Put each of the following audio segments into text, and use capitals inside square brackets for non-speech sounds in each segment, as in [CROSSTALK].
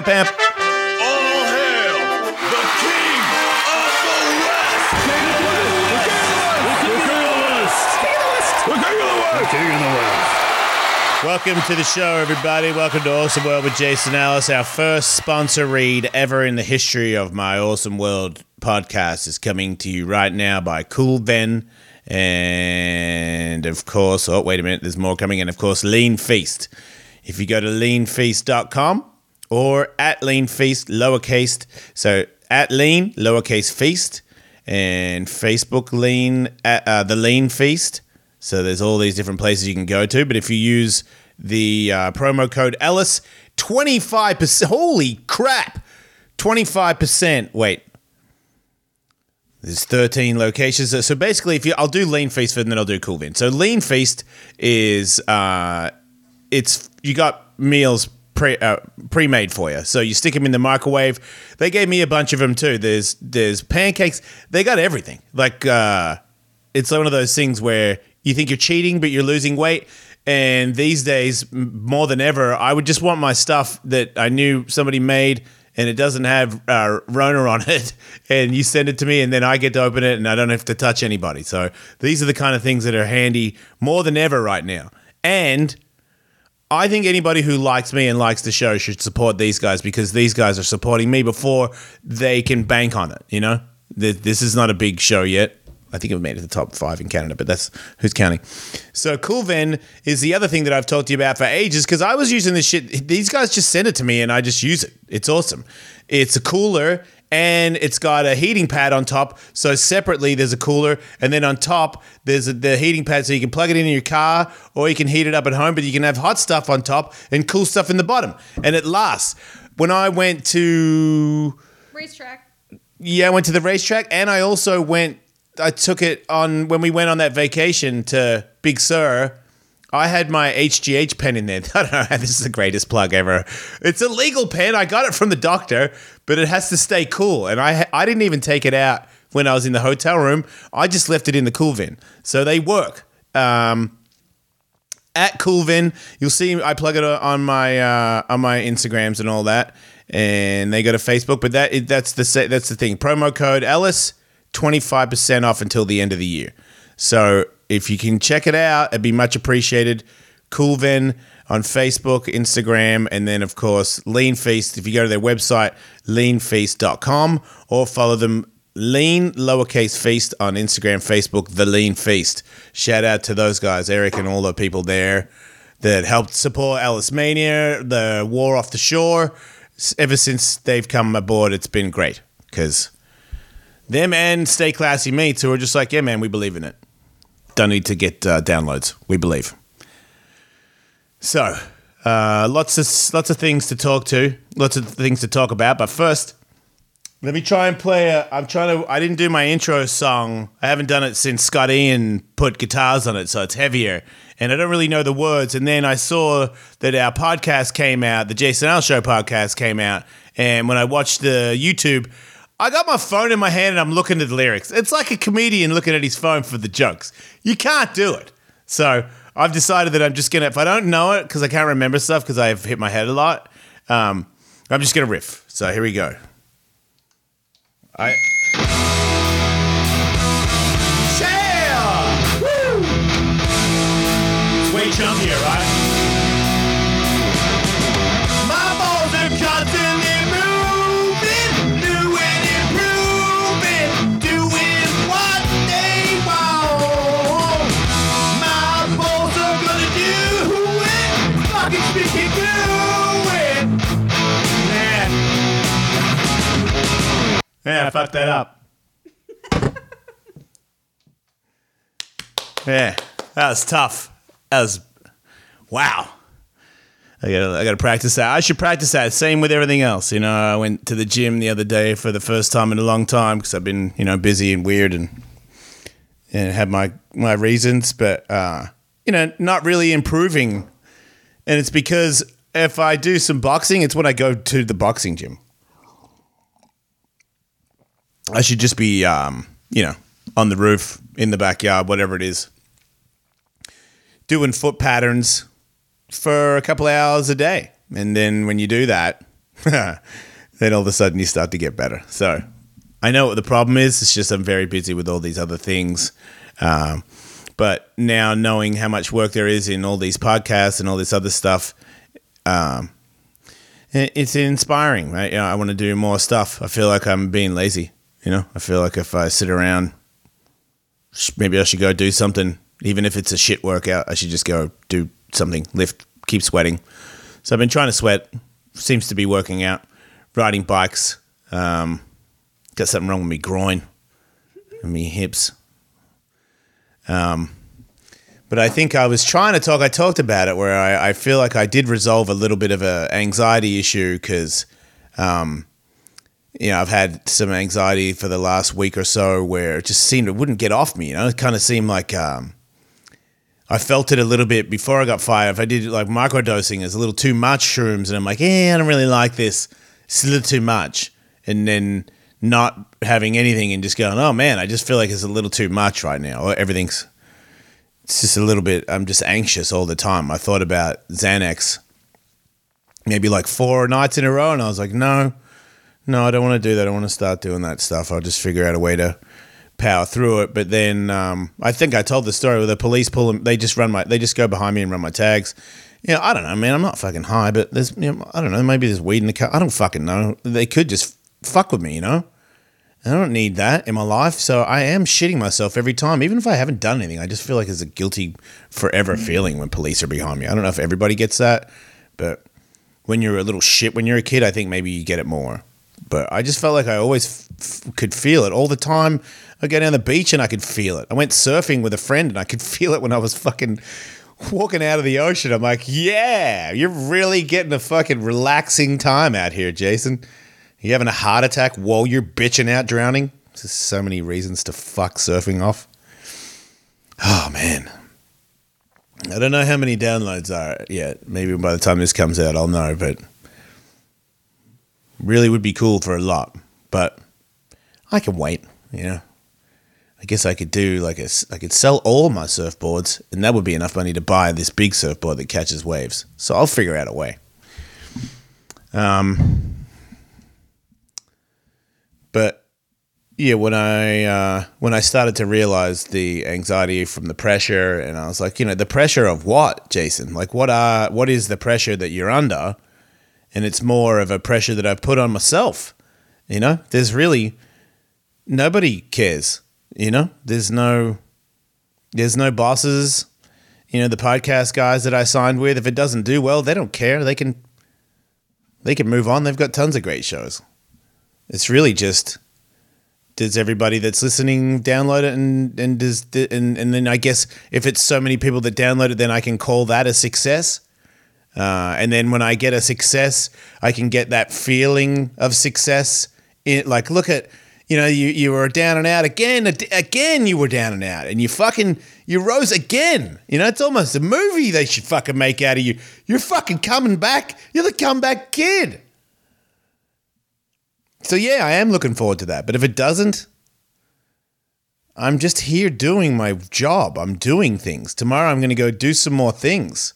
bam, bam. All hail the king of the west! Welcome to the show, everybody. Welcome to Awesome World with Jason Ellis. Our first sponsor read ever in the history of my Awesome World podcast is coming to you right now by Cool Ven. And of course, oh, wait a minute, there's more coming in. Of course, Lean Feast. If you go to leanfeast.com or at Lean Feast, lowercase, so at Lean, lowercase Feast, and Facebook Lean, at, uh, the Lean Feast. So there's all these different places you can go to. But if you use the uh, promo code Ellis, 25%, holy crap, 25%, wait, there's 13 locations. So- basically, if you, I'll do Lean Feast and then I'll do Cool Vin. So Lean Feast is, uh, it's, you got meals pre, uh, pre-made for you. So you stick them in the microwave. They gave me a bunch of them too. There's, there's pancakes. They got everything. Like, uh, it's one of those things where you think you're cheating, but you're losing weight. And these days, more than ever, I would just want my stuff that I knew somebody made and it doesn't have uh, Rona on [LAUGHS] it. And you send it to me, and then I get to open it and I don't have to touch anybody. So these are the kind of things that are handy more than ever right now. And I think anybody who likes me and likes the show should support these guys because these guys are supporting me before they can bank on it. You know, this is not a big show yet. I think it made it to the top five in Canada, but that's who's counting. So Coolven is the other thing that I've talked to you about for ages because I was using this shit. These guys just send it to me and I just use it. It's awesome. It's a cooler and it's got a heating pad on top. So separately, there's a cooler, and then on top, there's a, the heating pad, so you can plug it in your car or you can heat it up at home. But you can have hot stuff on top and cool stuff in the bottom, and it lasts. When I went to Racetrack. yeah, I went to the racetrack, and I also went. I took it on when we went on that vacation to Big Sur. I had my HGH pen in there. [LAUGHS] I don't know. This is the greatest plug ever. It's a legal pen. I got it from the doctor, but it has to stay cool. And I I didn't even take it out when I was in the hotel room. I just left it in the cool bin. So they work. Um, at Coolvin. You'll see I plug it on my uh, on my Instagrams and all that, and they go to Facebook. But that that's the that's the thing. Promo code Ellis twenty five percent off until the end of the year. So if you can check it out, it'd be much appreciated. Coolvin on Facebook, Instagram, and then of course Lean Feast. If you go to their website, leanfeast.com, or follow them Lean lowercase feast on Instagram, Facebook, The Lean Feast. Shout out to those guys, Eric and all the people there that helped support Ellismania, the War Off the Shore. Ever since they've come aboard, it's been great because them and Stay Classy Meats who are just like, yeah, man, we believe in it. Don't need to get uh, downloads. We believe. So, uh, lots of lots of things to talk to, lots of things to talk about. But first, let me try and play. A, I'm trying to. I didn't do my intro song. I haven't done it since Scott Ian put guitars on it, so it's heavier, and I don't really know the words. And then I saw that our podcast came out, the Jason Ellis Show podcast came out, and when I watched the YouTube. I got my phone in my hand and I'm looking at the lyrics. It's like a comedian looking at his phone for the jokes. You can't do it. So I've decided that I'm just gonna, if I don't know it because I can't remember stuff because I've hit my head a lot, um, I'm just gonna riff. So here we go. I. yeah, that was tough. That was wow. I gotta, I gotta practice that. I should practice that. Same with everything else. You know, I went to the gym the other day for the first time in a long time because I've been, you know, busy and weird and and had my my reasons, but uh, you know, not really improving. And it's because if I do some boxing, it's when I go to the boxing gym. I should just be, um, you know, on the roof, in the backyard, whatever it is, doing foot patterns for a couple hours a day. And then when you do that, [LAUGHS] then all of a sudden you start to get better. So I know what the problem is. It's just I'm very busy with all these other things. Um, but now knowing how much work there is in all these podcasts and all this other stuff, um, it's inspiring. Right? You know, I want to do more stuff. I feel like I'm being lazy. You know, I feel like if I sit around, maybe I should go do something. Even if it's a shit workout, I should just go do something. Lift, keep sweating. So I've been trying to sweat. Seems to be working out. Riding bikes. Um, got something wrong with me groin and me hips. Um, but I think I was trying to talk. I talked about it where I, I feel like I did resolve a little bit of a anxiety issue because, um, you know, I've had some anxiety for the last week or so where it just seemed it wouldn't get off me. You know, it kind of seemed like um, I felt it a little bit before I got fired. If I did like microdosing, it's a little too much shrooms, and I'm like, yeah, I don't really like this. It's a little too much, and then not having anything and just going, oh man, I just feel like it's a little too much right now. Or everything's it's just a little bit. I'm just anxious all the time. I thought about Xanax, maybe like four nights in a row, and I was like, no, no, I don't want to do that. I want to start doing that stuff. I'll just figure out a way to power through it. But then um, I think I told the story where the police pull them. They just run my. They just go behind me and run my tags. You know, I don't know, man. I'm not fucking high, but there's. You know, I don't know. Maybe there's weed in the car. I don't fucking know. They could just fuck with me. You know. I don't need that in my life, so I am shitting myself every time, even if I haven't done anything. I just feel like it's a guilty forever feeling when police are behind me. I don't know if everybody gets that, but when you're a little shit when you're a kid, I think maybe you get it more. But I just felt like I always f- could feel it all the time. I go down the beach and I could feel it. I went surfing with a friend and I could [LAUGHS] feel it when I was fucking walking out of the ocean. I'm like, yeah, you're really getting a fucking relaxing time out here, Jason. You having a heart attack while you're bitching out drowning? There's so many reasons to fuck surfing off. Oh man. I don't know how many downloads are yet. Maybe by the time this comes out, I'll know, but really would be cool for a lot. But I can wait, you know. I guess I could do like a, I could sell all my surfboards, and that would be enough money to buy this big surfboard that catches waves. So I'll figure out a way. Um, but yeah, when I uh, when I started to realize the anxiety from the pressure, and I was like, you know, the pressure of what, Jason? Like, what are what is the pressure that you're under? And it's more of a pressure that I've put on myself. You know, there's really nobody cares. You know, there's no there's no bosses. You know, the podcast guys that I signed with, if it doesn't do well, they don't care. They can they can move on. They've got tons of great shows. It's really just does everybody that's listening download it and and does and and then I guess if it's so many people that download it, then I can call that a success. Uh, and then when I get a success, I can get that feeling of success. In like, look at you know you you were down and out again, again you were down and out, and you fucking you rose again. You know it's almost a movie they should fucking make out of you. You're fucking coming back. You're the comeback kid. So yeah, I am looking forward to that. But if it doesn't, I'm just here doing my job. I'm doing things. Tomorrow I'm going to go do some more things.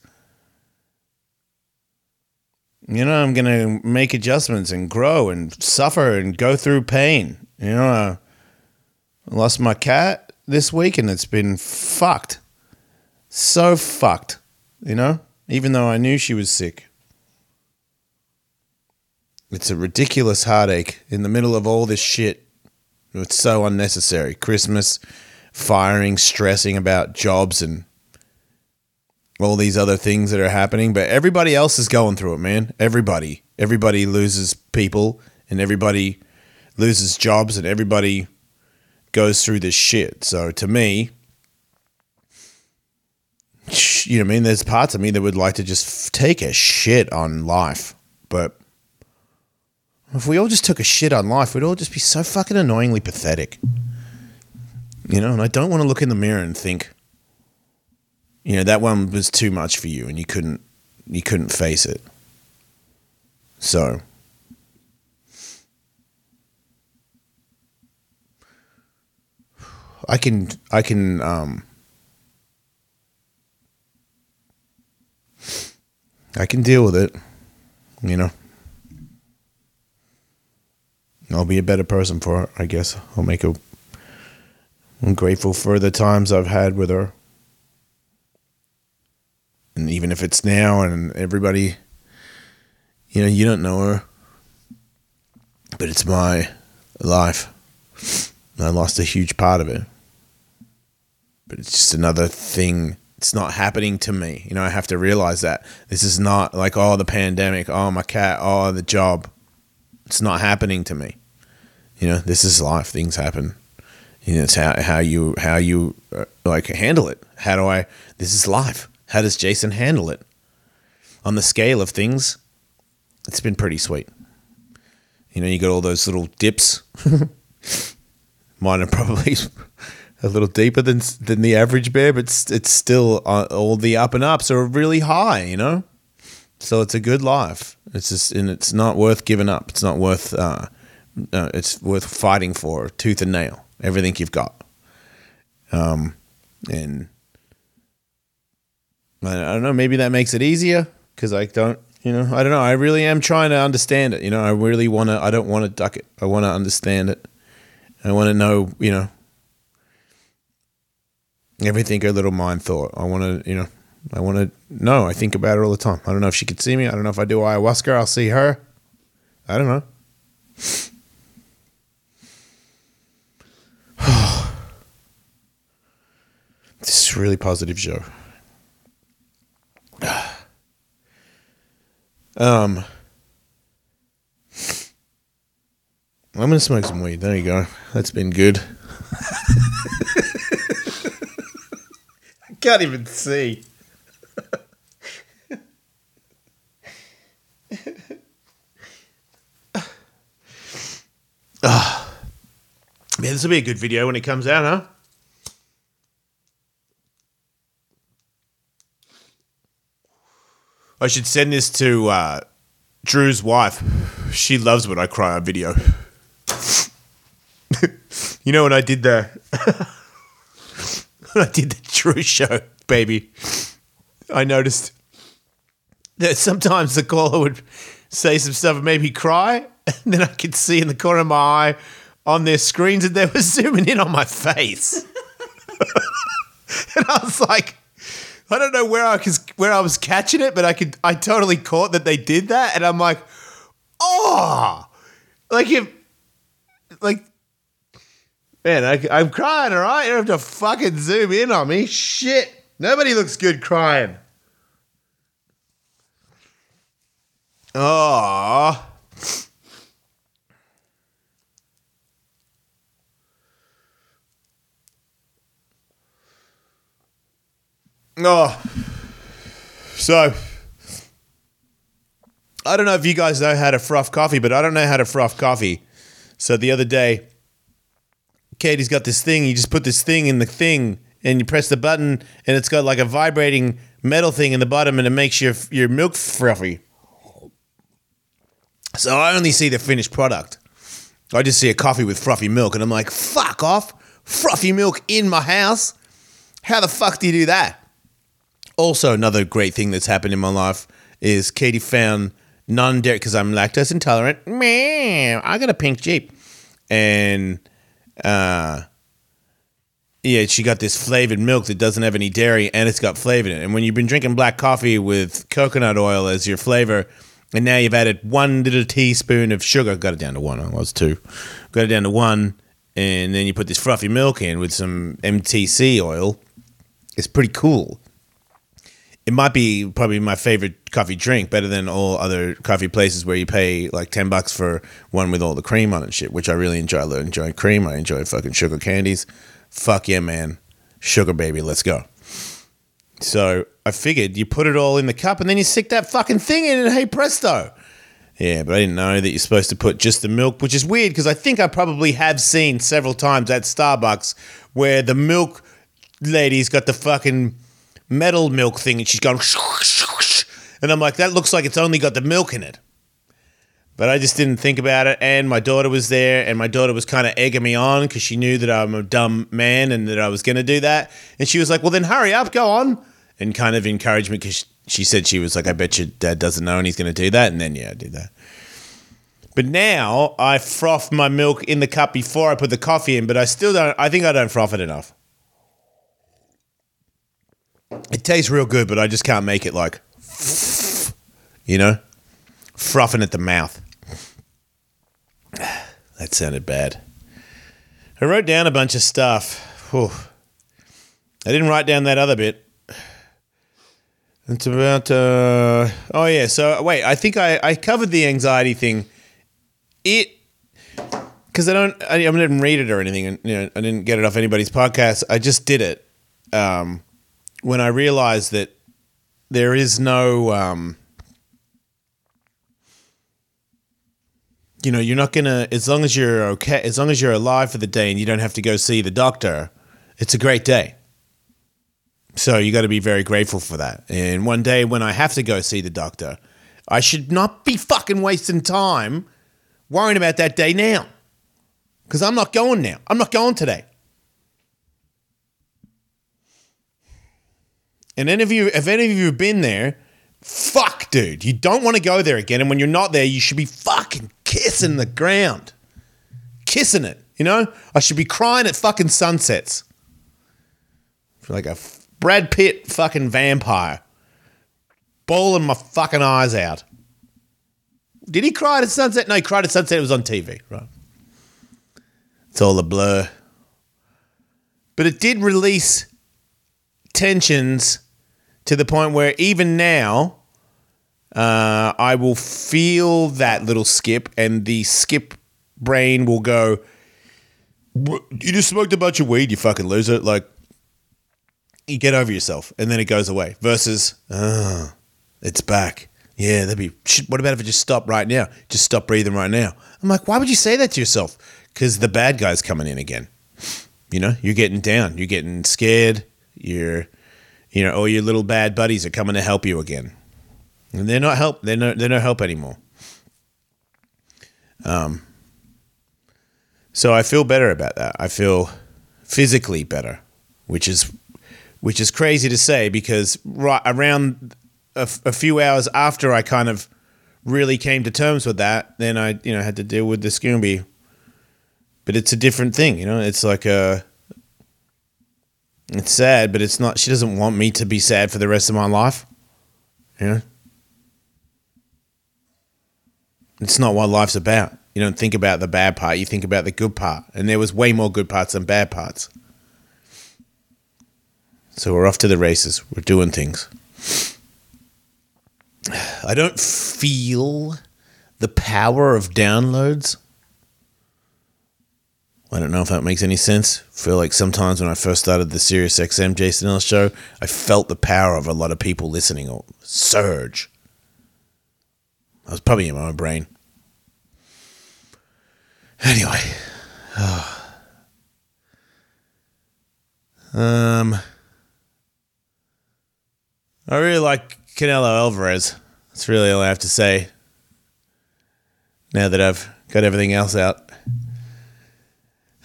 You know, I'm going to make adjustments and grow and suffer and go through pain. You know, I lost my cat this week and it's been fucked. So fucked, you know, even though I knew she was sick. It's a ridiculous heartache in the middle of all this shit. It's so unnecessary. Christmas, firing, stressing about jobs and all these other things that are happening, but everybody else is going through it, man. Everybody. Everybody loses people and everybody loses jobs and everybody goes through this shit. So to me, you know what I mean? There's parts of me that would like to just take a shit on life, but if we all just took a shit on life, we'd all just be so fucking annoyingly pathetic. You know, and I don't want to look in the mirror and think, you know, that one was too much for you and you couldn't you couldn't face it. So I can I can um I can deal with it. You know. I'll be a better person for her, I guess. I'll make a. I'm grateful for the times I've had with her. And even if it's now and everybody, you know, you don't know her, but it's my life. I lost a huge part of it. But it's just another thing. It's not happening to me. You know, I have to realize that. This is not like, oh, the pandemic, oh, my cat, oh, the job. It's not happening to me. You know, this is life. Things happen. You know, it's how, how you how you uh, like handle it. How do I? This is life. How does Jason handle it? On the scale of things, it's been pretty sweet. You know, you got all those little dips. [LAUGHS] Mine are probably [LAUGHS] a little deeper than than the average bear, but it's, it's still uh, all the up and ups are really high. You know, so it's a good life. It's just and it's not worth giving up. It's not worth. Uh, uh, it's worth fighting for tooth and nail. Everything you've got. Um, and I don't know. Maybe that makes it easier because I don't. You know, I don't know. I really am trying to understand it. You know, I really want to. I don't want to duck it. I want to understand it. I want to know. You know, everything a little mind thought. I want to. You know, I want to know. I think about it all the time. I don't know if she could see me. I don't know if I do ayahuasca. I'll see her. I don't know. [SIGHS] this is really positive show. Um, I'm gonna smoke some weed. There you go. That's been good. [LAUGHS] I can't even see. Ah, man, this will be a good video when it comes out, huh? I should send this to uh, Drew's wife. She loves when I cry on video. [LAUGHS] you know when I did the [LAUGHS] when I did the Drew show, baby. I noticed that sometimes the caller would say some stuff and me cry, and then I could see in the corner of my eye on their screens that they were [LAUGHS] zooming in on my face. and I was like, I don't know where I was where I was catching it, but I could I totally caught that they did that, and I'm like, oh, like if like. Man, I, I'm crying, all right? You don't have to fucking zoom in on me. Shit. Nobody looks good crying. Oh. Oh. So, I don't know if you guys know how to froth coffee, but I don't know how to froth coffee. So the other day, Katie's got this thing. You just put this thing in the thing, and you press the button, and it's got like a vibrating metal thing in the bottom, and it makes your your milk frothy. So I only see the finished product. I just see a coffee with frothy milk, and I'm like, "Fuck off! Frothy milk in my house? How the fuck do you do that?" Also, another great thing that's happened in my life is Katie found non-dairy because I'm lactose intolerant. Man, I got a pink Jeep, and uh, yeah, she got this flavored milk that doesn't have any dairy and it's got flavor in it. And when you've been drinking black coffee with coconut oil as your flavor, and now you've added one little teaspoon of sugar, got it down to one. I was two, got it down to one, and then you put this frothy milk in with some MCT oil. It's pretty cool it might be probably my favorite coffee drink, better than all other coffee places where you pay like ten bucks for one with all the cream on it and shit, which I really enjoy. I enjoy cream. I enjoy fucking sugar candies. Fuck yeah, man. Sugar baby, let's go. So I figured you put it all in the cup and then you stick that fucking thing in and hey presto. Yeah, but I didn't know that you're supposed to put just the milk, which is weird because I think I probably have seen several times at Starbucks where the milk lady's got the fucking metal milk thing and she's going, and I'm like, that looks like it's only got the milk in it. But I just didn't think about it. And my daughter was there, and my daughter was kind of egging me on because she knew that I'm a dumb man and that I was going to do that. And she was like, well, then hurry up, go on. And kind of encouraged me because she said she was like, I bet your dad doesn't know and he's going to do that. And then, yeah, I did that. But now I froth my milk in the cup before I put the coffee in, but I still don't, I think I don't froth it enough. It tastes real good, but I just can't make it like, you know, frothing at the mouth. [SIGHS] That sounded bad. I wrote down a bunch of stuff. Whew. I didn't write down that other bit. It's about. Uh, oh yeah. So wait, I think I, I covered the anxiety thing. It because I don't. I, I didn't read it or anything, and you know, I didn't get it off anybody's podcast. I just did it um, when I realized that there is no. Um, you know, you're not gonna. As long as you're okay, as long as you're alive for the day, and you don't have to go see the doctor, it's a great day. So you got to be very grateful for that. And one day when I have to go see the doctor, I should not be fucking wasting time worrying about that day now. Because I'm not going now. I'm not going today. And any of you, if any of you have been there, fuck, dude, you don't want to go there again. And when you're not there, you should be fucking kissing the ground, kissing it. You know, I should be crying at fucking sunsets. Like a Brad Pitt fucking vampire, bawling my fucking eyes out. Did he cry at sunset? No, he cried at sunset. It was on TV, right? It's all a blur. But it did release tensions to the point where even now, uh, I will feel that little skip, and the skip brain will go, You just smoked a bunch of weed, you fucking loser. Like, you get over yourself, and then it goes away. Versus, ah, it's back. Yeah, that'd be. Shit, what about if I just stop right now? Just stop breathing right now. I'm like, why would you say that to yourself? Because the bad guy's coming in again. You know, you're getting down. You're getting scared. You're, you know, all your little bad buddies are coming to help you again, and they're not help. They're no. They're no help anymore. Um. So I feel better about that. I feel physically better, which is which is crazy to say because right around a, f- a few hours after I kind of really came to terms with that, then I you know had to deal with the Scooby. But it's a different thing, you know. It's like a. It's sad, but it's not. She doesn't want me to be sad for the rest of my life. Know. It's not what life's about. You don't think about the bad part. You think about the good part, and there was way more good parts than bad parts. So we're off to the races. We're doing things. I don't feel the power of downloads. I don't know if that makes any sense. I feel like sometimes when I first started the Sirius XM Jason Ellis show, I felt the power of a lot of people listening or surge. I was probably in my own brain. Anyway. [SIGHS] Um I really like Canelo Alvarez. That's really all I have to say. Now that I've got everything else out,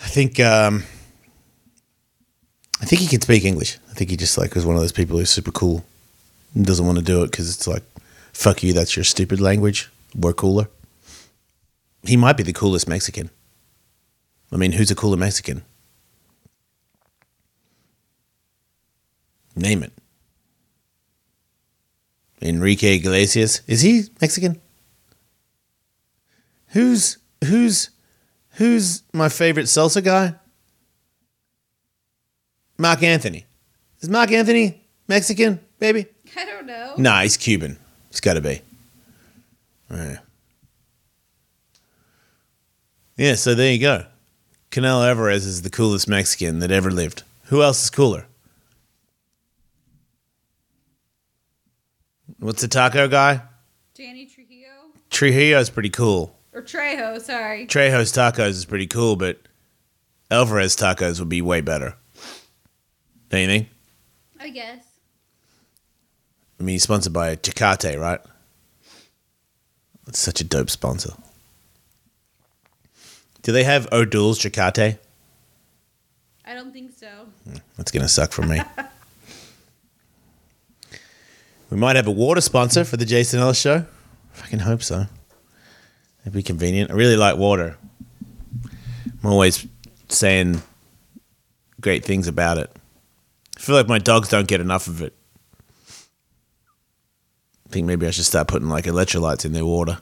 I think um, I think he can speak English. I think he just like was one of those people who's super cool and doesn't want to do it because it's like, fuck you, that's your stupid language. We're cooler. He might be the coolest Mexican. I mean, who's a cooler Mexican? Name it. Enrique Iglesias. Is he Mexican? Who's who's who's my favorite salsa guy? Marc Anthony. Is Marc Anthony Mexican, baby? [LAUGHS] I don't know. Nah, he's Cuban. He's got to be. Yeah. Yeah, so there you go. Canelo Alvarez is the coolest Mexican that ever lived. Who else is cooler? What's the taco guy? Danny Trujillo Trujillo's pretty cool. Or Trejo. Sorry. Trejo's tacos is pretty cool, but Alvarez tacos would be way better. Don't you think? I guess. I mean, he's sponsored by Tecate, right? It's such a dope sponsor. Do they have O'Doul's Tecate? I don't think so. Hmm, that's gonna suck for me. [LAUGHS] we might have a water sponsor for the Jason Ellis show. I can hope so. It'd be convenient. I really like water. I'm always saying great things about it. I feel like my dogs don't get enough of it. I think maybe I should start putting like electrolytes in their water.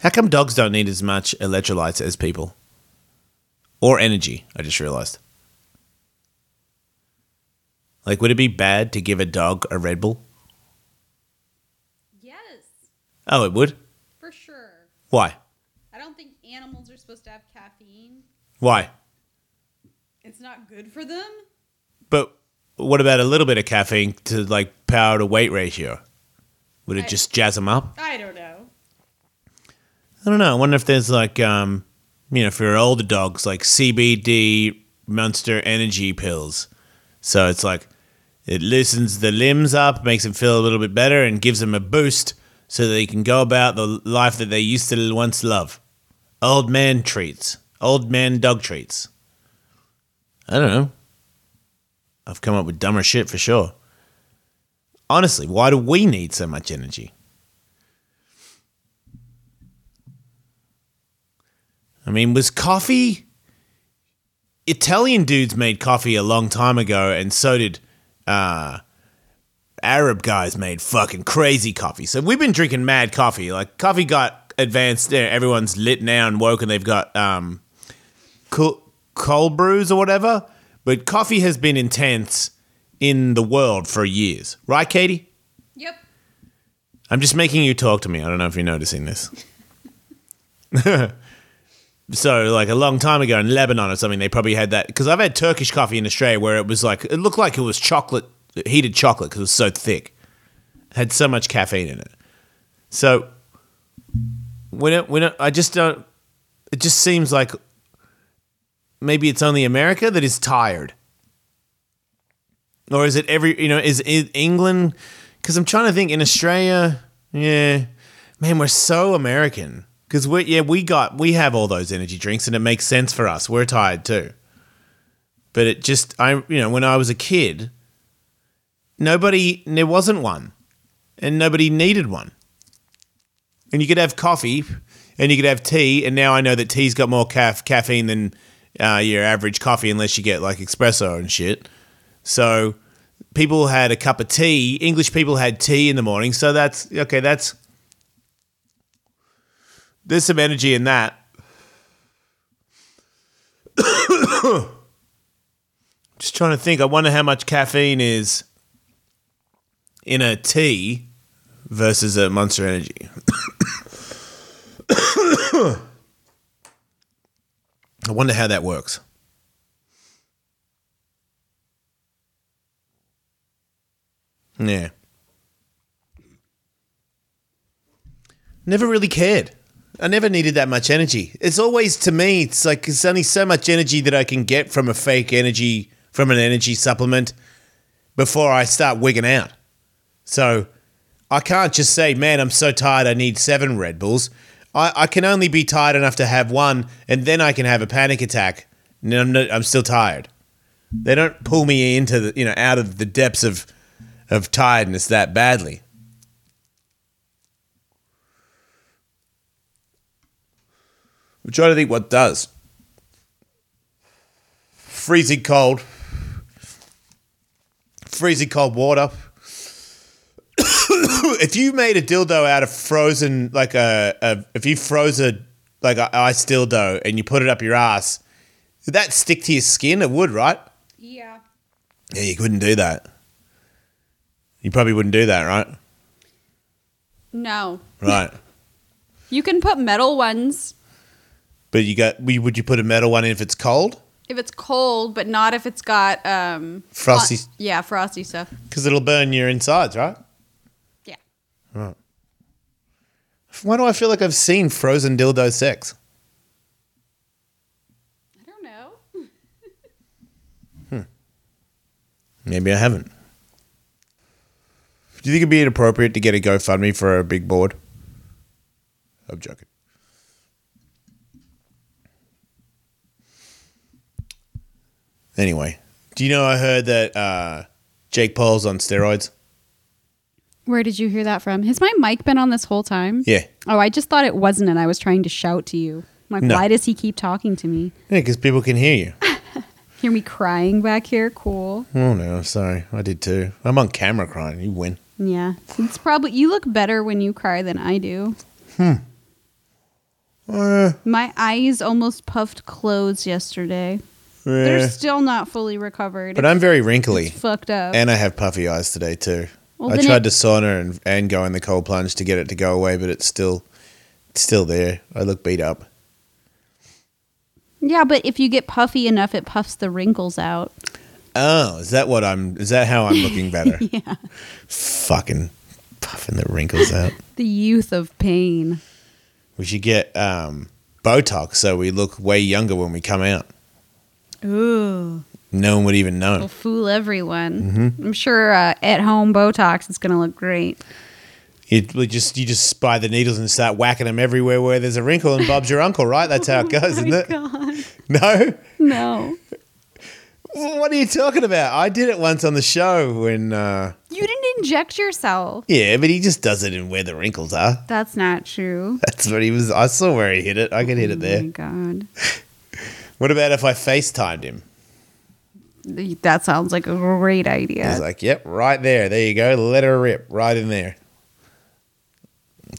How come dogs don't need as much electrolytes as people? Or energy, I just realized. Like, would it be bad to give a dog a Red Bull? Yes, Oh, it would? for sure. Why? I don't think animals are supposed to have caffeine. Why? It's not good for them. But what about a little bit of caffeine to like power to weight ratio? Would it I- just jazz them up? I don't know. I don't know. I wonder if there's like, um, you know, for older dogs, like CBD Monster Energy pills. So it's like it loosens the limbs up, makes them feel a little bit better, and gives them a boost so they can go about the life that they used to once love. Old man treats, old man dog treats. I don't know. I've come up with dumber shit for sure. Honestly, why do we need so much energy? I mean, was coffee? Italian dudes made coffee a long time ago, and so did uh, Arab guys made fucking crazy coffee. So we've been drinking mad coffee. Like coffee got advanced. There, everyone's lit now and woke, and they've got um, cool, cold brews or whatever. But coffee has been intense in the world for years, right, Katie? Yep. I'm just making you talk to me. I don't know if you're noticing this. [LAUGHS] so, like a long time ago in Lebanon or something, they probably had that because I've had Turkish coffee in Australia where it was like it looked like it was chocolate, heated chocolate because it was so thick, had so much caffeine in it. So, when it, when it, I just don't, it just seems like maybe it's only America that is tired, or is it every you know is, is England? Because I'm trying to think in Australia, yeah, man, we're so American. Because we yeah we got we have all those energy drinks and it makes sense for us. We're tired too. But it just I you know when I was a kid, nobody there wasn't one, and nobody needed one. And you could have coffee, and you could have tea, and now I know that tea's got more caf- caffeine than uh, your average coffee, unless you get like espresso and shit. So people had a cup of tea. English people had tea in the morning. So that's okay. That's there's some energy in that. [COUGHS] Just trying to think. I wonder how much caffeine is in a tea versus a Monster Energy. [COUGHS] I wonder how that works. Yeah. Never really cared. I never needed that much energy. It's always to me, it's like it's only so much energy that I can get from a fake energy from an energy supplement before I start wigging out. So I can't just say, man, I'm so tired I need seven Red Bulls. I, I can only be tired enough to have one and then I can have a panic attack. And I'm, not, I'm still tired. They don't pull me into the, you know, out of the depths of, of tiredness that badly. I'm trying to think what does. Freezing cold. Freezing cold water. [COUGHS] if you made a dildo out of frozen, like a, a if you froze a like a ice dildo and you put it up your ass, would that stick to your skin? It would, right? Yeah. Yeah, you couldn't do that. You probably wouldn't do that, right? No. Right. [LAUGHS] You can put metal ones but you got, would you put a metal one in if it's cold? if it's cold, but not if it's got um Frosty- hot- yeah, frosty stuff. Because it'll burn your insides, right? Yeah. Why do I feel like I've seen frozen dildo sex? I don't know. hmm. Maybe I haven't. Do you think it'd be inappropriate to get a GoFundMe for a big board? I'm joking. Anyway, do you know I heard that uh, Jake Paul's on steroids? Where did you hear that from? Has my mic been on this whole time? Yeah. Oh, I just thought it wasn't, and I was trying to shout to you. I'm like, No. why does he keep talking to me? Yeah, because people can hear you. [LAUGHS] Hear me crying back here? Cool. Oh no, sorry, I did too. I'm on camera crying. You win. Yeah. It's probably, you look better when you cry than I do. Uh, My eyes almost puffed closed yesterday. They're still not fully recovered. but I'm very wrinkly, It's fucked up. and I have puffy eyes today too. Well, I tried it- to sauna and and go in the cold plunge to get it to go away, but it's still it's still there. I look beat up. yeah, but if you get puffy enough, it puffs the wrinkles out. Oh, is that what I'm? Is that how I'm looking better? [LAUGHS] Yeah. Fucking puffing the wrinkles out. [LAUGHS] The youth of pain. We should get um, Botox so we look way younger when we come out. Ooh. No one would even know. fool everyone. Mm-hmm. I'm sure uh, at home Botox is going to look great. You just you just buy the needles and start whacking them everywhere where there's a wrinkle, and Bob's your uncle, right? That's how it [LAUGHS] goes, isn't it? Oh God. [LAUGHS] No. No. What are you talking about? I did it once on the show when. Uh, You didn't inject yourself. yeah, but he just does it in where the wrinkles are. That's not true. [LAUGHS] That's what he was. I saw where he hit it. I could hit it Oh there. God. What about if I FaceTimed him? That sounds like a great idea. He's like, "Yep, right there. There you go. Let her rip right in there."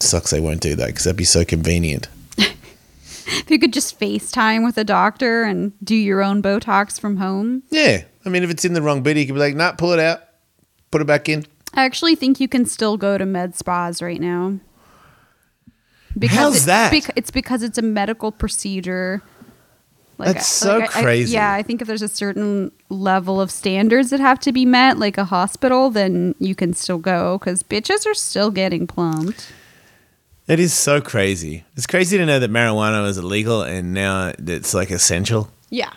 Sucks they won't do that because that'd be so convenient. [LAUGHS] if you could just FaceTime with a doctor and do your own Botox from home. Yeah, I mean, if it's in the wrong bit, he could be like, "Nah, pull it out, put it back in." I actually think you can still go to med spas right now. How's it- that? bec- it's because it's a medical procedure. That's so I- I- crazy. yeah, I think if there's a certain level of standards that have to be met, like a hospital, then you can still go because bitches are still getting plumped. It is so crazy. It's crazy to know that marijuana is illegal and now it's like essential. Yeah.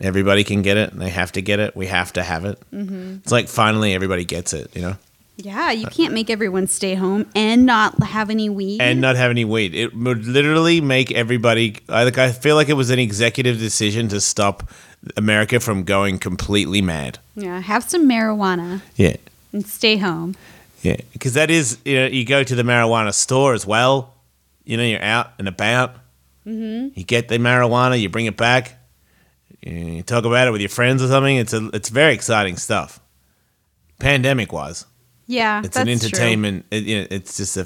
Everybody can get it. and They have to get it. We have to have it. Mm-hmm. It's like finally everybody gets it, you know, Yeah, you can't make everyone stay home and not have any weed. and not have any weed. It would literally make everybody. I like. I feel like it was an executive decision to stop America from going completely mad. yeah, have some marijuana Yeah, and stay home. yeah. Because that is, you know, you go to the marijuana store as well. You know, you're out and about. Mm-hmm. You get the marijuana, you bring it back. You talk about it with your friends or something. It's a, it's very exciting stuff. Pandemic wise. Yeah, It's an that's true. entertainment. It, you know, it's just a,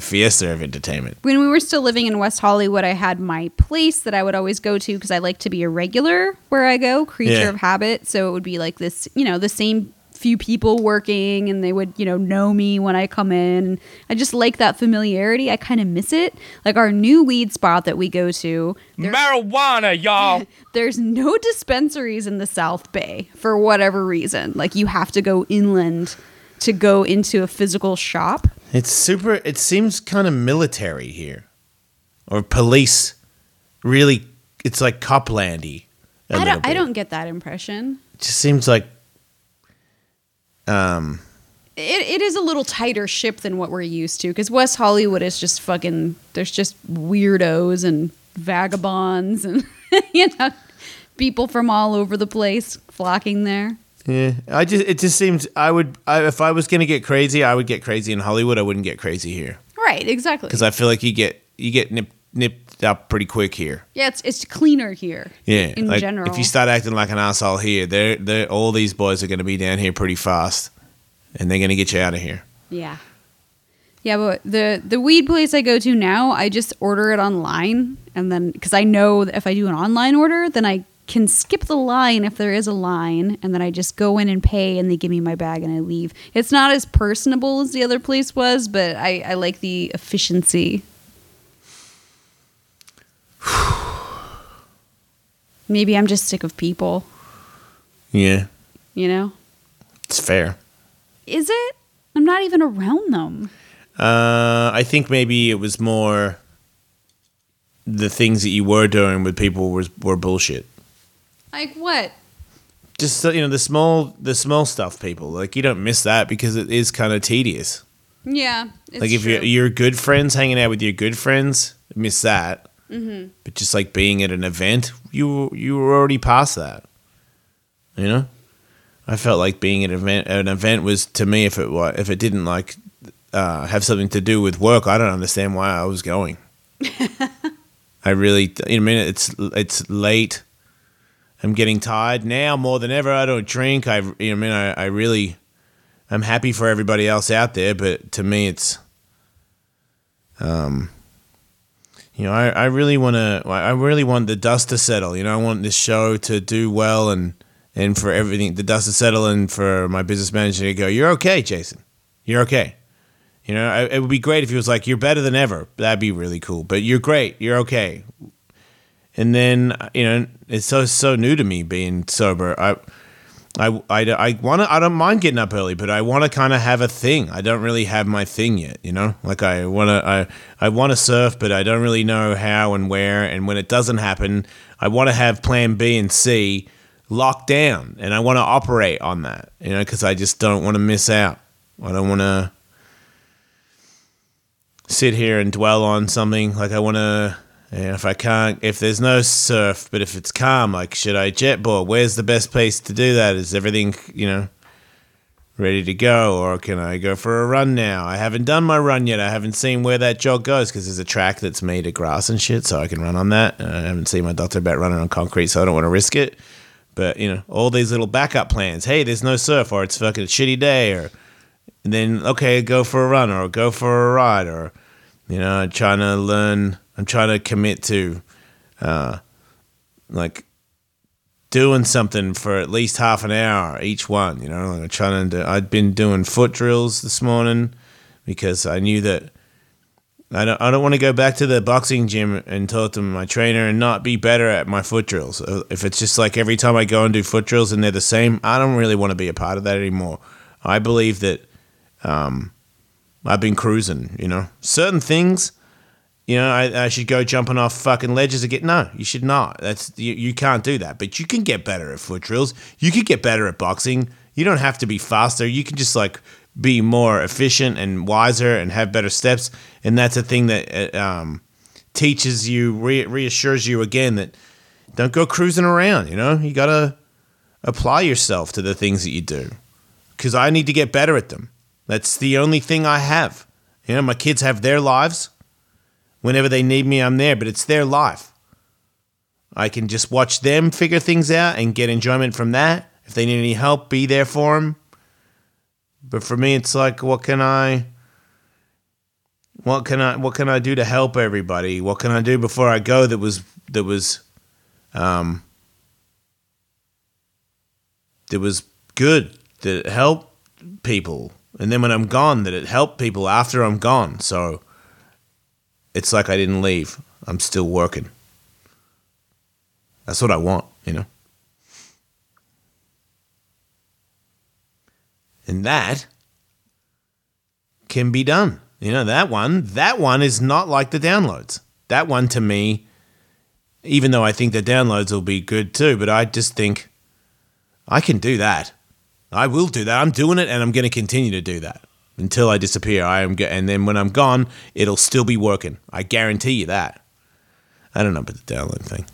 fiesta of entertainment. when we were still living in West Hollywood, I had my place that I would always go to because I like to be a regular where I go, creature Yeah. of habit. So it would be like this, you know, the same few people working and they would, you know, know me when I come in. I just like that familiarity. I kind of miss it. Like our new weed spot that we go to, Marijuana, y'all. [LAUGHS] there's no dispensaries in the South Bay for whatever reason. Like you have to go inland to go into a physical shop. It's super. It seems kind of military here, or police. Really, it's like Coplandy. a I don't, I don't get that impression. It just seems like. Um. it, it is a little tighter ship than what we're used to because West Hollywood is just fucking there's just weirdos and vagabonds and [LAUGHS] you know people from all over the place flocking there. Yeah, I just it just seems I would I, if I was gonna get crazy, I would get crazy in Hollywood. I wouldn't get crazy here Right, exactly. because I feel like you get you get nipped nipped up pretty quick here. yeah, it's it's cleaner here. Yeah, in like general. if you start acting like an asshole here, they're they all these boys are gonna be down here pretty fast, and they're gonna get you out of here. yeah. Yeah, but the the weed place I go to now, I just order it online, and then because I know that if I do an online order, then I can skip the line if there is a line, and then I just go in and pay, and they give me my bag and I leave. It's not as personable as the other place was, but I, I like the efficiency. [SIGHS] Maybe I'm just sick of people, Yeah, you know? it's fair. Is it? I'm not even around them. Uh, I think maybe it was more the things that you were doing with people was were bullshit. Like what? Just you know the small the small stuff, people like you don't miss that because it is kind of tedious. Yeah. It's like if true. you're, you're good friends hanging out with your good friends, miss that. Mm-hmm. But just like being at an event, you you were already past that. You know, I felt like being at an event. An event was to me if it wa if it didn't like uh, have something to do with work, I don't understand why I was going. [LAUGHS] I really, you know, I mean, it's it's late. I'm getting tired now more than ever. I don't drink. I, you know, I mean, I, I really, I'm happy for everybody else out there, but to me, it's, um, you know, I, I really want to, I really want the dust to settle. You know, I want this show to do well and and for everything, the dust to settle, and for my business manager to go, "You're okay, Jason. You're okay." You know, I, it would be great if he was like, "You're better than ever." That'd be really cool. But you're great. You're okay. And then you know, it's so so new to me being sober. I. I, I, I want to I don't mind getting up early, but I want to kind of have a thing. I don't really have my thing yet, you know. Like I want to I I want to surf, but I don't really know how and where. And when it doesn't happen, I want to have Plan B and C locked down, and I want to operate on that, you know, because I just don't want to miss out. I don't want to sit here and dwell on something. Like I want to, know, if I can't, if there's no surf, but if it's calm, like should I jetboard? Where's the best place to do that? Is everything, you know, ready to go, or can I go for a run now? I haven't done my run yet. I haven't seen where that jog goes because there's a track that's made of grass and shit, so I can run on that. Uh, I haven't seen my doctor about running on concrete, so I don't want to risk it. But you know, all these little backup plans. Hey, there's no surf, or it's fucking a shitty day, or and then okay, go for a run, or go for a ride, or you know, trying to learn. I'm trying to commit to, uh, like doing something for at least half an hour each one. You know, like I'm trying to. Do, I'd been doing foot drills this morning because I knew that I don't, I don't want to go back to the boxing gym and talk to my trainer and not be better at my foot drills. Uh, If it's just like every time I go and do foot drills and they're the same, I don't really want to be a part of that anymore. I believe that um, I've been cruising, you know. Certain things, you know, I, I should go jumping off fucking ledges again. No, you should not. That's you, you can't do that. But you can get better at foot drills. You could get better at boxing. You don't have to be faster. You can just like be more efficient and wiser and have better steps. And that's a thing that uh, um, teaches you, re- reassures you again that don't go cruising around. You know, you gotta apply yourself to the things that you do because I need to get better at them. That's the only thing I have. You know, my kids have their lives. Whenever they need me, I'm there, but it's their life. I can just watch them figure things out and get enjoyment from that. If they need any help, be there for them. But for me, it's like, what can I, what can I, what can I do to help everybody? What can I do before I go that was that was, um, that was good that helped people, and then when I'm gone, that it helped people after I'm gone. So it's like I didn't leave. I'm still working. That's what I want, you know. And that can be done. You know, that one, that one is not like the downloads. That one to me, even though I think the downloads will be good too, but I just think I can do that. I will do that. I'm doing it and I'm going to continue to do that until I disappear. I am go- and then when I'm gone, it'll still be working. I guarantee you that. I don't know about the download thing.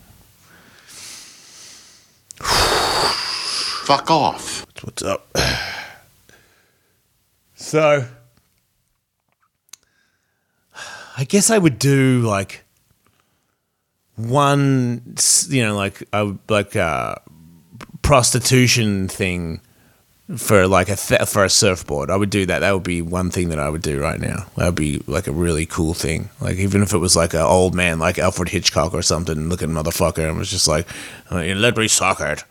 Fuck off. What's up. [SIGHS] So, I guess I would do like one, you know, like a like a prostitution thing for like a th- for a surfboard. I would do that. That would be one thing that I would do right now. That would be like a really cool thing. Like even if it was like an old man, like Alfred Hitchcock or something, looking motherfucker, and was just like, uh, "Let me suck it."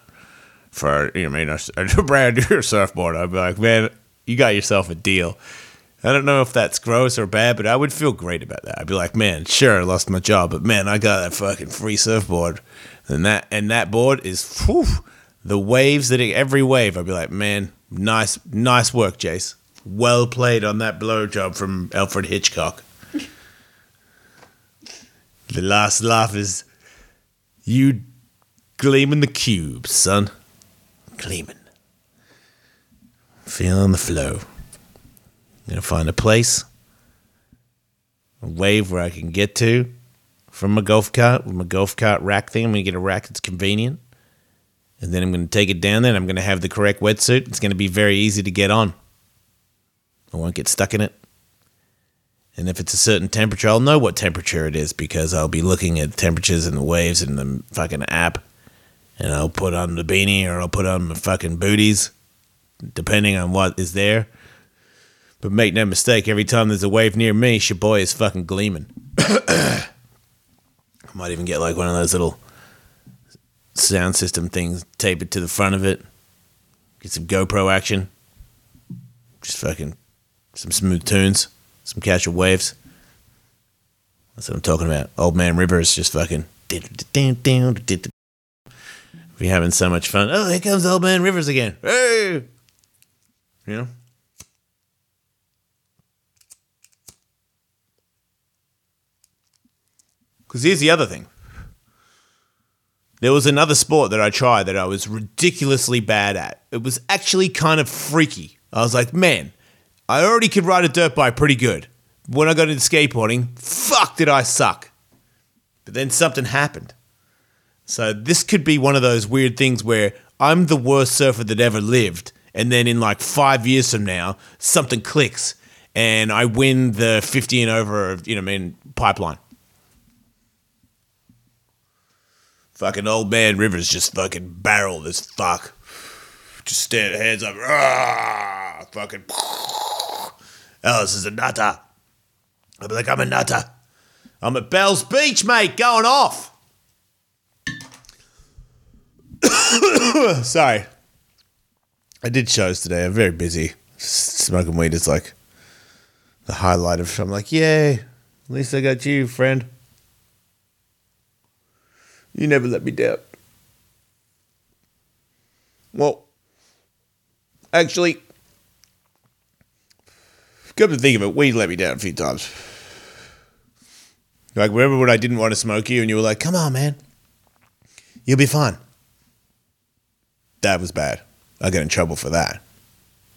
for you know, I mean, a, a [LAUGHS] brand new surfboard. I'd be like, man, you got yourself a deal. I don't know if that's gross or bad, but I would feel great about that. I'd be like, man, sure, I lost my job, but man, I got that fucking free surfboard, and that and that board is whew, the waves that it, every wave. I'd be like, man, nice, nice work, Jace. Well played on that blowjob from Alfred Hitchcock. the last laugh is you gleaming the cube, son gleaming. Feeling the flow. Gonna find a place, a wave where I can get to from my golf cart with my golf cart rack thing. I'm gonna get a rack that's convenient. And then I'm gonna take it down there and I'm gonna have the correct wetsuit. It's gonna be very easy to get on. I won't get stuck in it. And if it's a certain temperature, I'll know what temperature it is because I'll be looking at temperatures and the waves in the fucking app. And I'll put on the beanie or I'll put on my fucking booties, depending on what is there. But make no mistake, every time there's a wave near me, your boy is fucking gleaming. [COUGHS] I might even get like one of those little sound system things, tape it to the front of it, get some GoPro action, just fucking some smooth tunes, some casual waves. That's what I'm talking about. Old Man Rivers just fucking. Be having so much fun. Oh, here comes Old Man Rivers again. Hey! You know? Because here's the other thing. There was another sport that I tried that I was ridiculously bad at. It was actually kind of freaky. I was like, man, I already could ride a dirt bike pretty good. When I got into skateboarding, fuck did I suck. But then something happened. So this could be one of those weird things where I'm the worst surfer that ever lived, and then in like five years from now, something clicks, and I win the 50 and over, you know, I mean, pipeline. Fucking old man Rivers just fucking barreled as fuck. Just stand hands up. Rah, fucking. [SNIFFS] This is a nutter. I'll be like, I'm a nutter. I'm at Bell's Beach, mate, going off. [COUGHS] Sorry. I did shows today. I'm very busy. Smoking weed is like the highlight of. I'm like, yay! At least I got you, friend. You never let me down. Well, actually, come to think of it, weed let me down a few times. Like, remember when I didn't want to smoke you and you were like, come on, man. You'll be fine. That was bad. I got in trouble for that.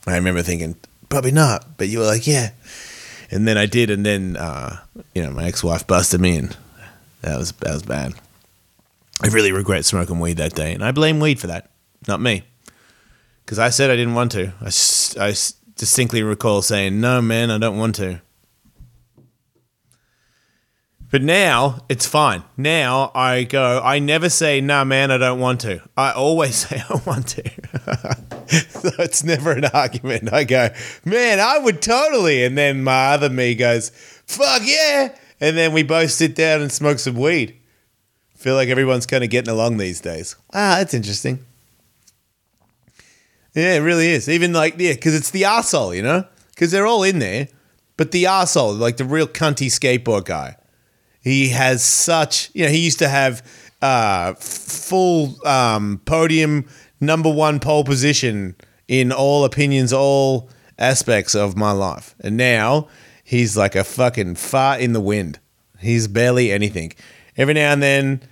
I remember thinking, probably not, but you were like, yeah. And then I did, and then, uh, you know, my ex wife busted me, and that was, that was bad. I really regret smoking weed that day, and I blame weed for that, not me. Because I said I didn't want to. I distinctly recall saying, no, man, I don't want to. But now it's fine. Now I go, I never say, nah, man, I don't want to. I always [LAUGHS] say, I want to. [LAUGHS] so it's never an argument. I go, man, I would totally. And then my other me goes, fuck yeah. And then we both sit down and smoke some weed. Feel like everyone's kind of getting along these days. Ah, that's interesting. Yeah, it really is. Even like, yeah, because it's the arsehole, you know? Because they're all in there. But the arsehole, like the real cunty skateboard guy, he has such, you know, he used to have uh, full um, podium number one pole position in all opinions, all aspects of my life. And now he's like a fucking fart in the wind. He's barely anything. Every now and then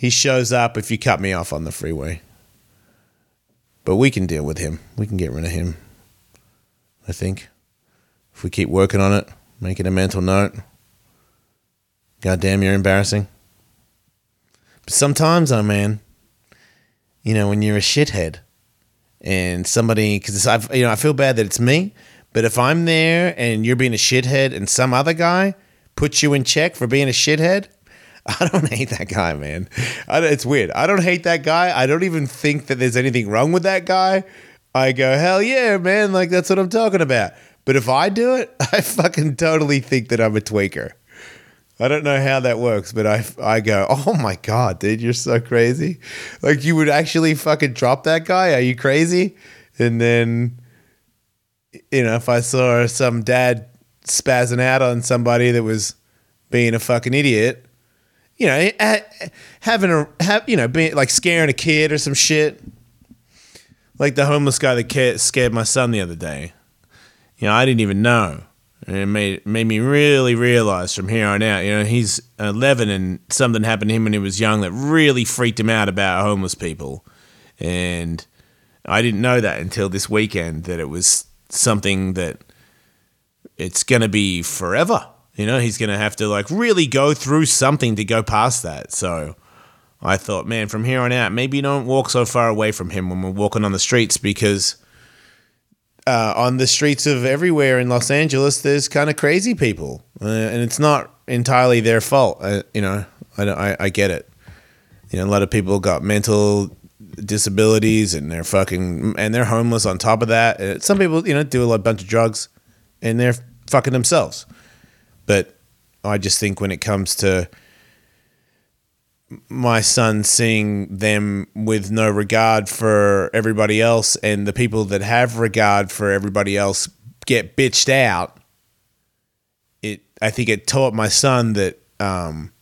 he shows up if you cut me off on the freeway. But we can deal with him. We can get rid of him. I think. If we keep working on it, making a mental note. God damn, you're embarrassing. But sometimes, oh man, you know, when you're a shithead and somebody, because I've, you know, I feel bad that it's me, but if I'm there and you're being a shithead and some other guy puts you in check for being a shithead, [LAUGHS] I don't hate that guy, man. It's weird. I don't hate that guy. I don't even think that there's anything wrong with that guy. I go, hell yeah, man. Like, that's what I'm talking about. But if I do it, [LAUGHS] I fucking totally think that I'm a tweaker. I don't know how that works, but I, I go, oh my God, dude, you're so crazy. Like, you would actually fucking drop that guy? Are you crazy? And then, you know, if I saw some dad spazzing out on somebody that was being a fucking idiot, you know, having a, have, you know, being like scaring a kid or some shit. Like the homeless guy that scared my son the other day. You know, I didn't even know. And it made, made me really realize from here on out, you know, he's 11 and something happened to him when he was young that really freaked him out about homeless people. And I didn't know that until this weekend that it was something that it's going to be forever. You know, he's going to have to like really go through something to go past that. So I thought, man, from here on out, maybe don't walk so far away from him when we're walking on the streets because uh, on the streets of everywhere in Los Angeles, there's kind of crazy people, uh, and it's not entirely their fault. Uh, you know, I, I I get it. You know, a lot of people got mental disabilities, and they're fucking and they're homeless. On top of that, Uh, some people you know do a bunch of drugs, and they're fucking themselves. But I just think when it comes to my son seeing them with no regard for everybody else and the people that have regard for everybody else get bitched out it i think it taught my son that um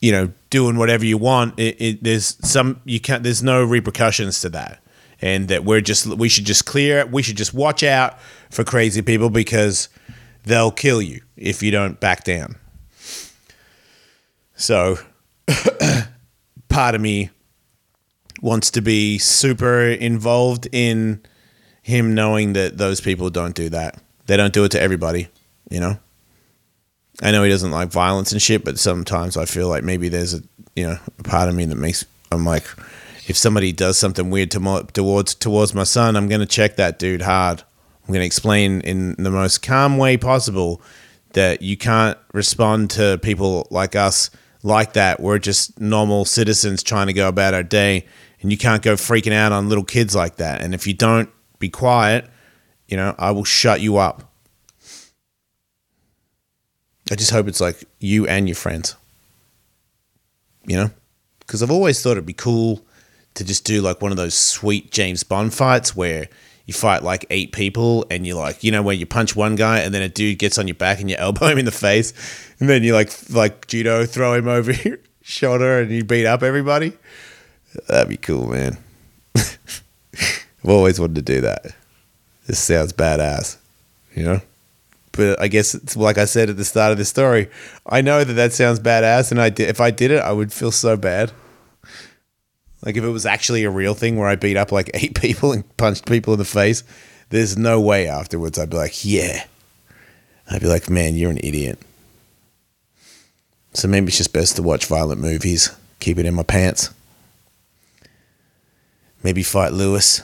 you know doing whatever you want it, it there's some you can't there's no repercussions to that. And that we're just we should just clear it, we should just watch out for crazy people because they'll kill you if you don't back down so [COUGHS] part of me wants to be super involved in him knowing that those people don't do that. They don't do it to everybody, you know? I know he doesn't like violence and shit, but sometimes I feel like maybe there's a, you know, a part of me that makes, I'm like, if somebody does something weird to mo- towards towards my son, I'm going to check that dude hard. I'm going to explain in the most calm way possible that you can't respond to people like us like that. We're just normal citizens trying to go about our day, and you can't go freaking out on little kids like that. And if you don't be quiet, you know, I will shut you up. I just hope it's like you and your friends. You know? Because I've always thought it'd be cool to just do like one of those sweet James Bond fights where you fight like eight people and you're like, you know, where you punch one guy and then a dude gets on your back and you elbow him in the face and then you like, like judo throw him over [LAUGHS] your shoulder and you beat up everybody. That'd be cool, man. [LAUGHS] I've always wanted to do that. This sounds badass, you know? But I guess it's like I said at the start of the story, I know that that sounds badass, and I if I did it, I would feel so bad. Like if it was actually a real thing where I beat up like [LAUGHS] eight people and punched people in the face, there's no way afterwards I'd be like, yeah. I'd be like, man, you're an idiot. So maybe it's just best to watch violent movies, keep it in my pants. Maybe fight Lewis.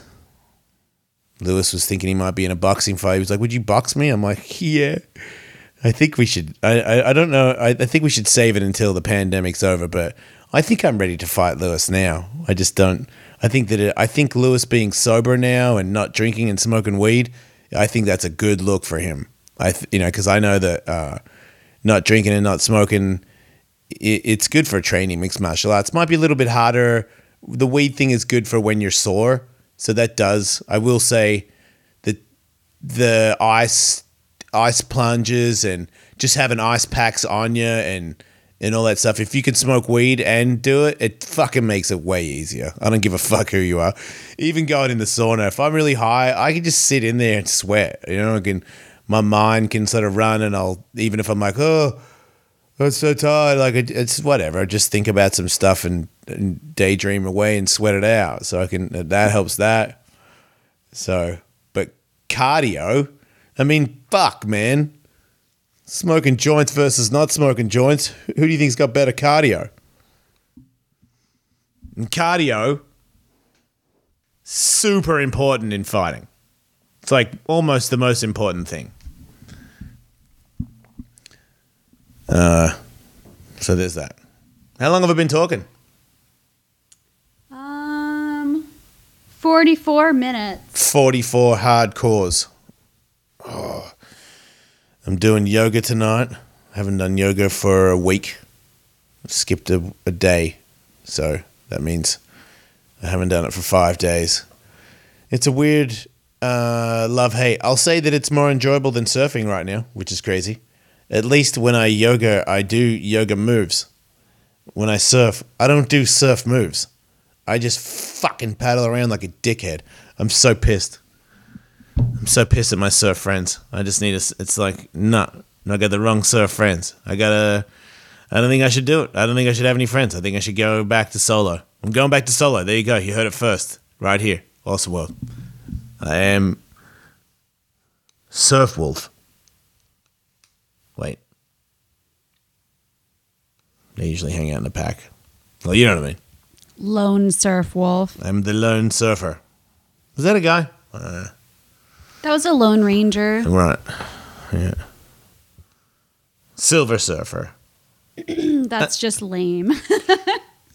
Lewis was thinking he might be in a boxing fight. He was like, "Would you box me?" I'm like, "Yeah." I think we should. I I, I don't know. I, I think we should save it until the pandemic's over. But I think I'm ready to fight Lewis now. I just don't. I think that it, I think Lewis being sober now and not drinking and smoking weed. I think that's a good look for him. I th- you know because I know that uh, not drinking and not smoking, it, it's good for training mixed martial arts. Might be a little bit harder. The weed thing is good for when you're sore. So that does. I will say that the ice ice plunges and just having ice packs on you and and all that stuff. If you can smoke weed and do it, it fucking makes it way easier. I don't give a fuck who you are. Even going in the sauna, if I'm really high, I can just sit in there and sweat. You know, I can my mind can sort of run, and I'll even if I'm like, oh, I'm so tired, like it, it's whatever. I just think about some stuff and, and daydream away and sweat it out. So I can that helps that. So, but cardio, I mean, fuck, man. Smoking joints versus not smoking joints. Who do you think's got better cardio? And cardio, super important in fighting. It's like almost the most important thing. Uh, so there's that. How long have I been talking? Um, 44 minutes. 44 hardcores. Oh, I'm doing yoga tonight. I haven't done yoga for a week. I've skipped a, a day. So that means I haven't done it for five days. It's a weird uh, love hate. I'll say that it's more enjoyable than surfing right now, which is crazy. At least when I yoga, I do yoga moves. When I surf, I don't do surf moves. I just fucking paddle around like a dickhead. I'm so pissed. I'm so pissed at my surf friends. I just need a. s- It's like, no, I got the wrong surf friends. I gotta. I don't think I should do it. I don't think I should have any friends. I think I should go back to solo. I'm going back to solo. There you go. You heard it first. Right here. Awesome World. I am. Surf Wolf. Wait. They usually hang out in a pack. Well, you know what I mean. Lone surf wolf. I'm the lone surfer. Is that a guy? Uh, That was a Lone Ranger. Right. Yeah. Silver Surfer. [CLEARS THROAT] That's uh, just lame. [LAUGHS]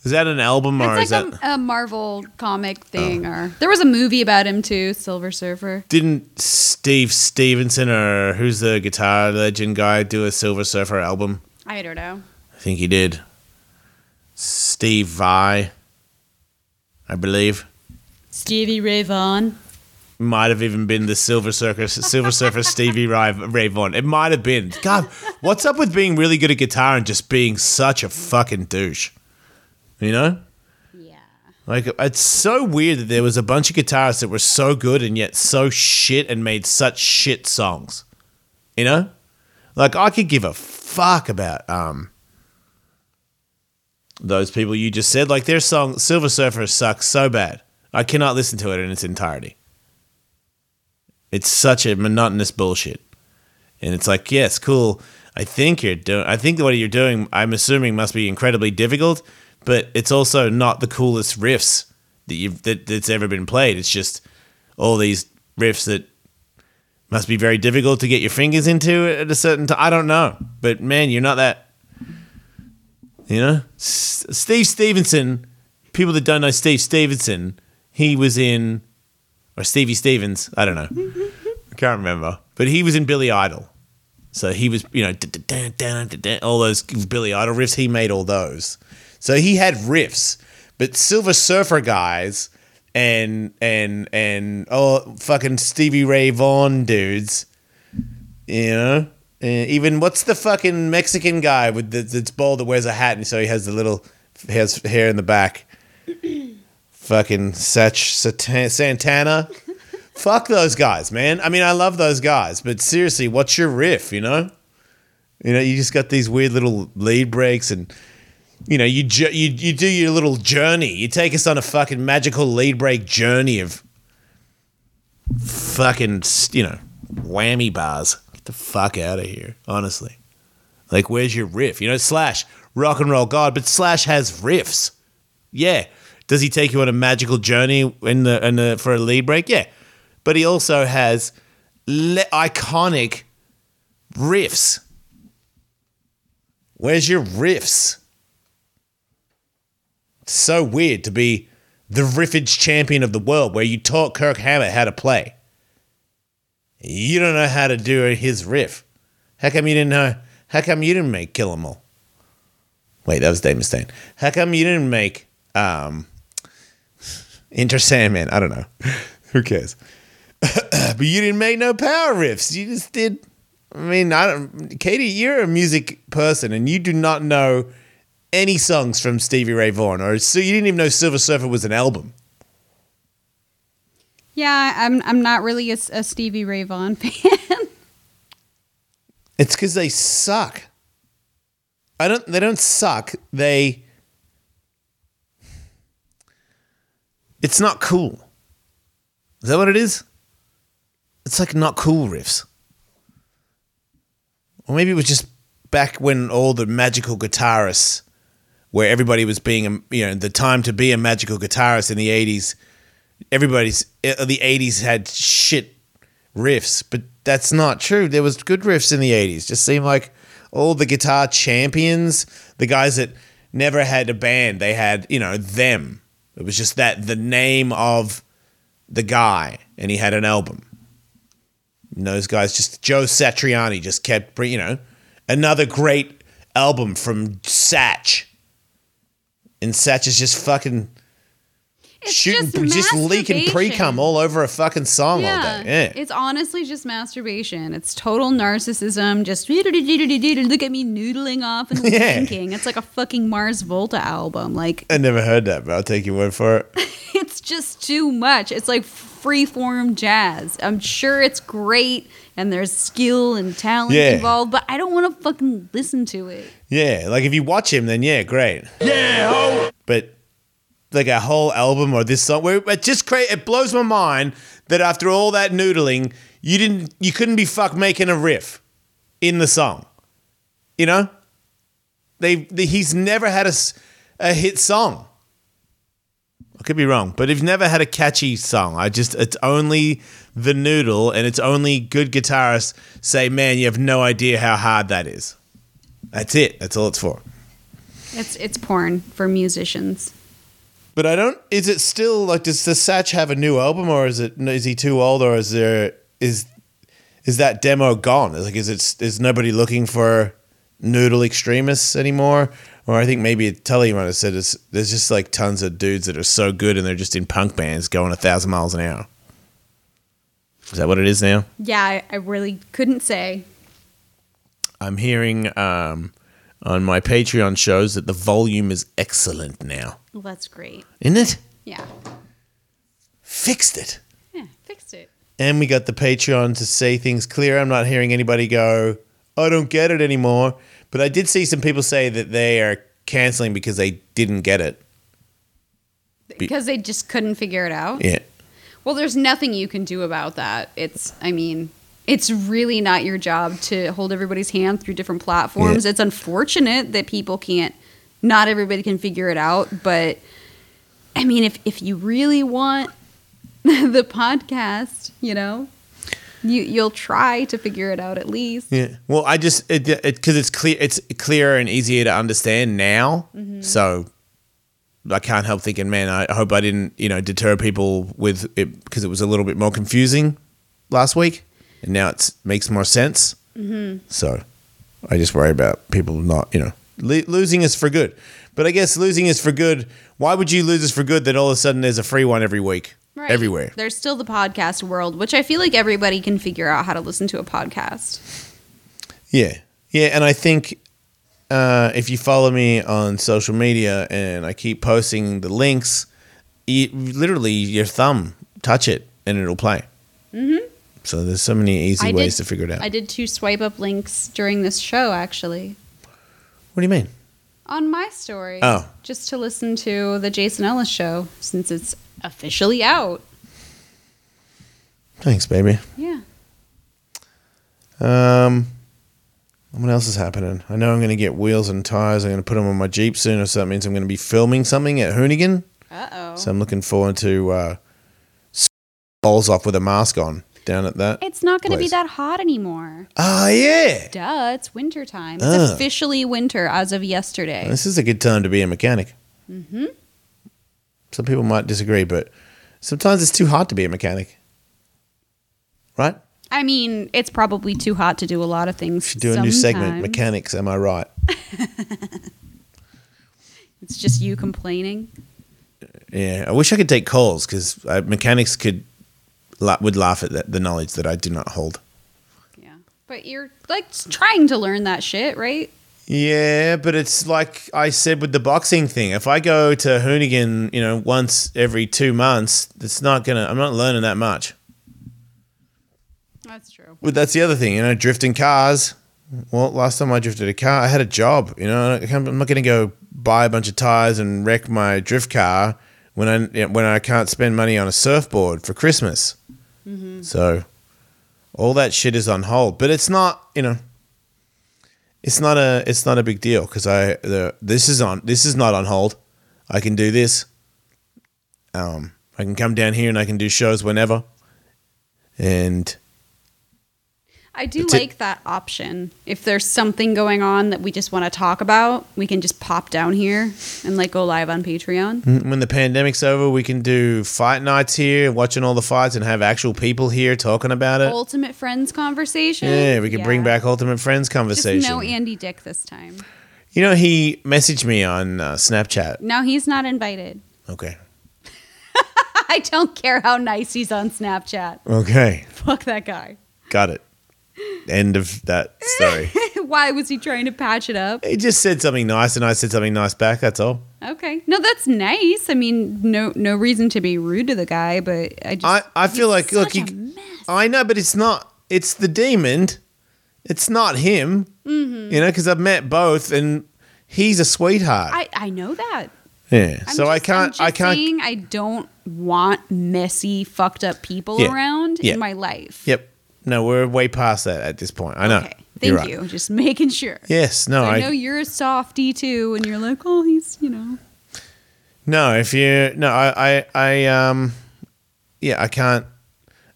Is that an album or it's is like that a, a Marvel comic oh. thing, or there was a movie about him too, Silver Surfer. didn't Steve Stevenson or who's the guitar legend guy do a Silver Surfer album? I don't know. I think he did. Steve Vai, I believe. Stevie Ray Vaughan. Might have even been the Silver Surfer, Silver Surfer Stevie Ray, Ray Vaughan. It might have been. God, what's up with being really good at guitar and just being such a fucking douche? You know? Yeah. Like it's so weird that there was a bunch of guitarists that were so good and yet so shit and made such shit songs. You know? Like I could give a fuck about um those people you just said. Like their song Silver Surfer sucks so bad. I cannot listen to it in its entirety. It's such a monotonous bullshit. And it's like, yes, cool. I think you're doing I think what you're doing I'm assuming must be incredibly difficult, but it's also not the coolest riffs that you've that, that's ever been played. It's just all these riffs that must be very difficult to get your fingers into at a certain time. I don't know, but man, you're not that. You know, S- Steve Stevenson. People that don't know Steve Stevenson, he was in, or Stevie Stevens. I don't know. I can't remember, but he was in Billy Idol. So he was, you know, all those Billy Idol riffs. He made all those. So he had riffs, but Silver Surfer guys and and and oh fucking Stevie Ray Vaughan dudes, you know. Even what's the fucking Mexican guy with the that's bald that wears a hat and so he has the little has hair in the back. Fucking Satan- Santana. Fuck those guys, man. I mean, I love those guys, but seriously, what's your riff? You know, you know, you just got these weird little lead breaks and you know, you ju- you you do your little journey. You take us on a fucking magical lead break journey of fucking you know whammy bars. Get the fuck out of here, honestly. Like, where's your riff? You know, Slash, rock and roll god, but Slash has riffs. Yeah. Does he take you on a magical journey in the in the for a lead break? Yeah. But he also has le- iconic riffs. Where's your riffs? so weird to be the riffage champion of the world where you taught Kirk Hammett how to play. You don't know how to do his riff. How come you didn't know? How come you didn't make Kill 'Em All? Wait, that was Dave Mustaine. How come you didn't make um, Enter Sandman? I don't know. Who cares? [COUGHS] but you didn't make no power riffs. You just did. I mean, I don't. Katie, you're a music person, and you do not know any songs from Stevie Ray Vaughan, or so you didn't even know Silver Surfer was an album. Yeah, I'm I'm not really a, a Stevie Ray Vaughan [LAUGHS] fan. It's because they suck. I don't. They don't suck. They. It's not cool. Is that what it is? It's like not cool riffs. Or maybe it was just back when all the magical guitarists, where everybody was being, you know, the time to be a magical guitarist in the 80s, everybody's, uh, the 80s had shit riffs, but that's not true. There was good riffs in the 80s. Just seemed like all the guitar champions, the guys that never had a band, they had, you know, them. It was just that the name of the guy, and he had an album. And those guys just Joe Satriani just kept, you know, another great album from Satch. And Satch is just fucking It's shooting, just, just, leaking pre cum all over a fucking song all Yeah, day. Yeah. it's honestly just masturbation. It's total narcissism. Just look at me noodling off and Yeah. thinking. It's like a fucking Mars Volta album. Like I never heard that, but I'll take your word for it. it's just too much. It's like free form jazz. I'm sure it's great and there's skill and talent Yeah. involved, but I don't want to fucking listen to it. Yeah, like if you watch him, then yeah, great. Yeah, but like a whole album or this song, where it just create it blows my mind that after all that noodling, you didn't, you couldn't be fuck making a riff in the song. You know, they, they he's never had a, a hit song. I could be wrong, but you've never had a catchy song. I just it's only the noodle, and it's only good guitarists say, "Man, you have no idea how hard that is." That's it. That's all it's for. It's it's porn for musicians. But I don't. Is it still like? Does the Satch have a new album, or is it? Is he too old, or is there? Is is that demo gone? Like, is it? Is nobody looking for noodle extremists anymore? Or I think maybe Tully might have said it's, there's just like tons of dudes that are so good and they're just in punk bands going a thousand miles an hour. Is that what it is now? Yeah, I, I really couldn't say. I'm hearing um, on my Patreon shows that the volume is excellent now. Well, that's great. Isn't it? Yeah. Fixed it. Yeah, fixed it. And we got the Patreon to say things clear. I'm not hearing anybody go, I don't get it anymore. But I did see some people say that they are canceling because they didn't get it. Because they just couldn't figure it out. Yeah. Well, there's nothing you can do about that. It's, I mean, it's really not your job to hold everybody's hand through different platforms. Yeah. It's unfortunate that people can't, not everybody can figure it out. But I mean, if, if you really want [LAUGHS] the podcast, you know, you, you'll try to figure it out at least. Yeah. Well, I just it because it's clear it's clearer and easier to understand now. Mm-hmm. So I can't help thinking, man, I hope I didn't you know deter people with it because it was a little bit more confusing last week, and now it makes more sense. Mm-hmm. So I just worry about people not you know lo- losing is for good. But I guess losing is for good. Why would you lose is for good? That all of a sudden there's a free one every week, Right. everywhere. There's still the podcast world, which I feel like everybody can figure out how to listen to a podcast. Yeah, yeah, and I think uh, if you follow me on social media and I keep posting the links, you, literally your thumb touch it and it'll play. Mm-hmm. So there's so many easy I ways did- to figure it out. I did two swipe up links during this show, actually, what do you mean? on my story. Oh. Just to listen to the Jason Ellis show since it's officially out. Thanks, baby. Yeah. Um, what else is happening? I know I'm going to get wheels and tires. I'm going to put them on my Jeep soon, or so that means I'm going to be filming something at Hoonigan. Uh oh. So I'm looking forward to uh, balls off with a mask on down at that. It's not going to be place. that hot anymore. Oh yeah. Duh, it's winter time. It's Ugh. officially winter as of yesterday. This is a good time to be a mechanic. Mm-hmm. Some people might disagree, but sometimes it's too hot to be a mechanic. Right? I mean, it's probably too hot to do a lot of things. Should do a new segment, mechanics. Am I right? [LAUGHS] It's just you complaining. Yeah, I wish I could take calls because uh, mechanics could la- would laugh at the, the knowledge that I do not hold. Yeah. But you're like trying to learn that shit, right? Yeah, but it's like I said with the boxing thing. If I go to Hoonigan, you know, once every two months, it's not gonna. I'm not learning that much. That's true. But that's the other thing, you know, drifting cars. Well, last time I drifted a car, I had a job. You know, I'm not going to go buy a bunch of tires and wreck my drift car when I when I can't spend money on a surfboard for Christmas. So, all that shit is on hold. But it's not, you know, it's not a it's not a big deal because I the this is on this is not on hold. I can do this. Um, I can come down here and I can do shows whenever. And I do it. like that option. If there's something going on that we just want to talk about, we can just pop down here and like go live on Patreon. when the pandemic's over, we can do fight nights here, watching all the fights, and have actual people here talking about it. Ultimate friends conversation. Yeah, we can bring back Ultimate Friends Just conversation. no Andy Dick this time. you know, he messaged me on uh, Snapchat. No, he's not invited. Okay. [LAUGHS] I don't care how nice he's on Snapchat. Okay. Fuck that guy. Got it. End of that story. [LAUGHS] Why was he trying to patch it up? he just said something nice, and I said something nice back. That's all. Okay. No, that's nice. I mean, no no reason to be rude to the guy, but I just I, I feel like, look, you. I know, but it's not, it's the demon. It's not him. Mm-hmm. You know, because I've met both, and he's a sweetheart. I, I know that. yeah. I'm so I can't, just I can't. saying I don't want messy, fucked up people Yeah. around Yeah. in my life. Yep. No, we're way past that at this point. I know. Okay. Thank right. you. Just making sure. Yes. No. I I, know you're a softie too, and you're like, oh, he's, you know. No, if you no, I, I, I, um, yeah, I can't.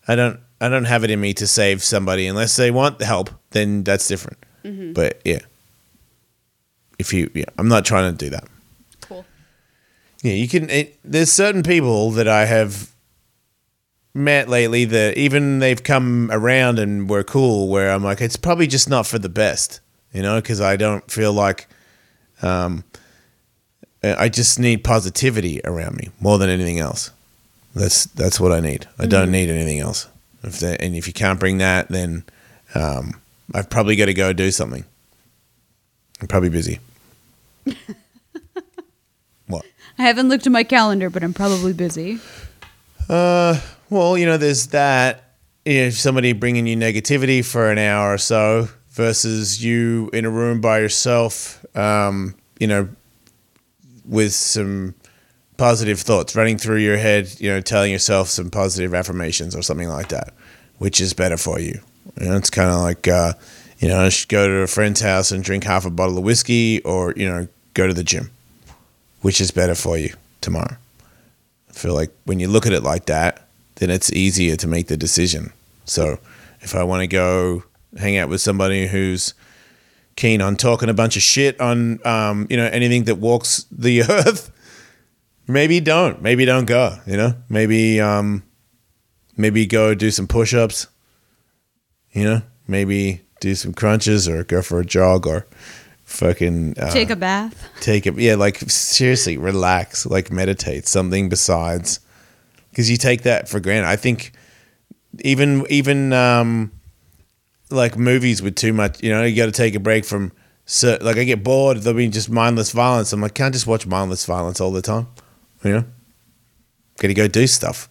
I don't. I don't have it in me to save somebody unless they want the help. Then that's different. But yeah, if you, yeah, I'm not trying to do that. Cool. Yeah, you can. It, there's certain people that I have met lately that even they've come around and were cool. Where I'm like, it's probably just not for the best, you know, because I don't feel like. Um, I just need positivity around me more than anything else. That's that's what I need. I don't need anything else. If that, and if you can't bring that, then um, I've probably got to go do something. I'm probably busy. [LAUGHS] what? I haven't looked at my calendar, but I'm probably busy. Uh, well, you know, there's that. If somebody bringing you negativity for an hour or so versus you in a room by yourself, um, you know, with some positive thoughts running through your head, you know, telling yourself some positive affirmations or something like that, which is better for you. You know, it's kind of like, uh, you know, just go to a friend's house and drink half a bottle of whiskey or, you know, go to the gym, which is better for you tomorrow. I feel like when you look at it like that, then it's easier to make the decision. So if I want to go hang out with somebody who's keen on talking a bunch of shit on, um, you know, anything that walks the [LAUGHS] earth, maybe don't. Maybe don't go. You know, maybe um, maybe go do some push-ups. You know, maybe do some crunches or go for a jog or fucking uh, Take a bath. take it yeah like seriously relax like meditate something besides because you take that for granted. I think even even um like movies with too much you know you got to take a break from cer like i get bored there'll be just mindless violence. I'm like can't just watch mindless violence all the time? You know? Gotta go do stuff.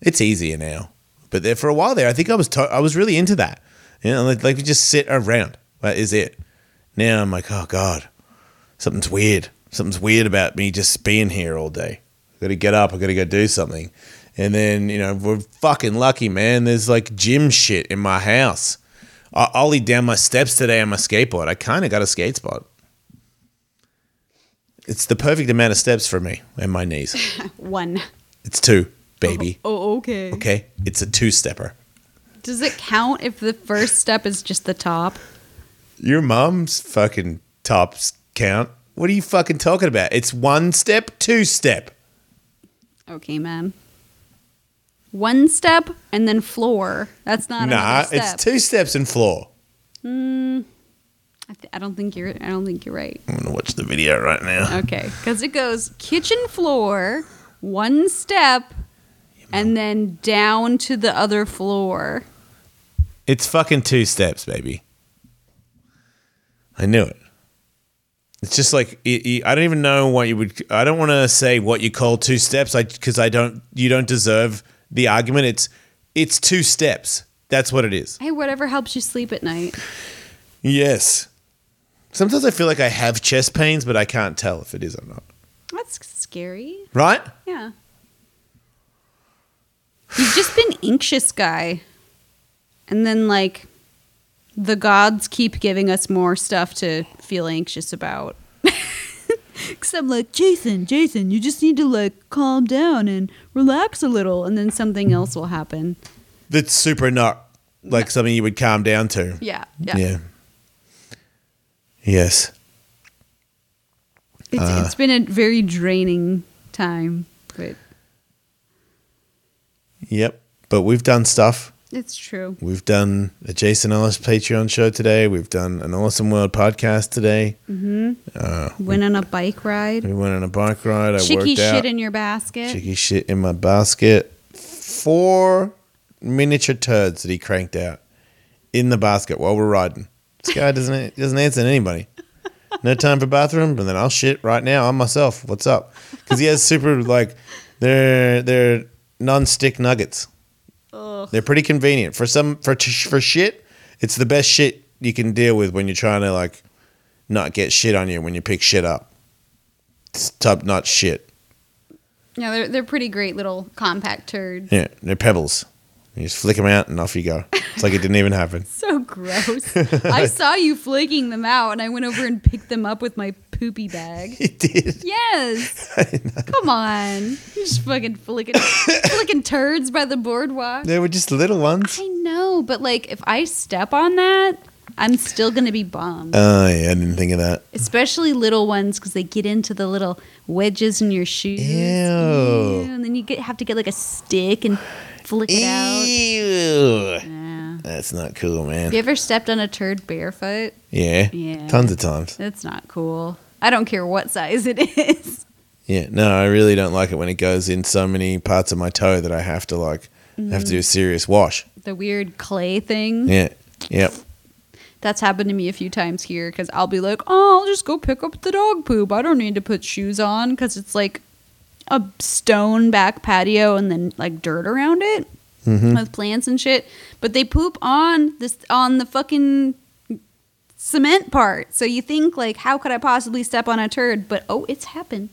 It's easier now. But there for a while there i think i was to- i was really into that. You know like, like we just sit around. That is it. Now I'm like, oh God, something's weird. Something's weird about me just being here all day. I got to get up. I got to go do something. And then, you know, we're fucking lucky, man. There's like gym shit in my house. I ollied down my steps today on my skateboard. I kind of got a skate spot. It's the perfect amount of steps for me and my knees. [LAUGHS] One. It's two, oh, baby. Oh, okay. Okay? It's a two stepper. Does it count if the first step is just the top? Your mom's fucking tops count. What are you fucking talking about? It's one step, two step. Okay, man. One step and then floor. That's not Nah, step. it's two steps and floor. Hmm. I, th- I don't think you're. I don't think you're right. I'm gonna watch the video right now. Okay, because it goes kitchen floor, one step, and then down to the other floor. It's fucking two steps, baby. I knew it. It's just like it, it- I don't even know what you would. I don't want to say what you call two steps, I because I don't. You don't deserve the argument. It's it's two steps. That's what it is. Hey, whatever helps you sleep at night. Yes. Sometimes I feel like I have chest pains, but I can't tell if it is or not. That's scary. Right? Yeah. You've just been anxious, guy. And then, like, the gods keep giving us more stuff to feel anxious about. [LAUGHS] Because I'm like, Jason, Jason, you just need to, like, calm down and relax a little. And then something else will happen. That's super not like something you would calm down to. Yeah. Yeah. Yeah. Yes. It's, Uh. it's been a very draining time, but Yep. But we've done stuff. It's true. We've done a Jason Ellis Patreon show today. We've done an Awesome World podcast today. Mm-hmm. Uh, went on a bike ride. We went on a bike ride. I Chicky worked out. shit in your basket. Chicky shit in my basket. Four miniature turds that he cranked out in the basket while we're riding. This guy doesn't [LAUGHS] doesn't answer anybody. No time for bathroom, but then I'll shit right now on myself. What's up? Because he has super like they're they're non-stick nuggets. They're pretty convenient for some for for shit. It's the best shit you can deal with when you're trying to like not get shit on you when you pick shit up. It's top notch shit. Yeah, they're they're pretty great little compact turds. Yeah, they're pebbles. You just flick them out and off you go. It's like it didn't even happen. [LAUGHS] So gross. [LAUGHS] I saw you flaking them out, and I went over and picked them up with my poopy bag. [LAUGHS] It did. Yes. [LAUGHS] Come on. You're just fucking flicking, [LAUGHS] flicking turds by the boardwalk. They were just little ones. I know, but like if I step on that, I'm still gonna be bummed. Oh yeah, I didn't think of that. Especially little ones because they get into the little wedges in your shoes. Ew. Ew, And then you get have to get like a stick and flick it out. Ew. Yeah. That's not cool, man. You ever stepped on a turd barefoot? Yeah. Yeah. Tons of times. That's not cool. I don't care what size it is. Yeah. No, I really don't like it when it goes in so many parts of my toe that I have to like have to do a mm. serious wash. The weird clay thing. Yeah. Yep. That's happened to me a few times here because I'll be like, oh, I'll just go pick up the dog poop. I don't need to put shoes on because it's like a stone back patio and then like dirt around it mm-hmm. with plants and shit. But they poop on this on the fucking cement part. So you think like, how could I possibly step on a turd? But oh, it's happened.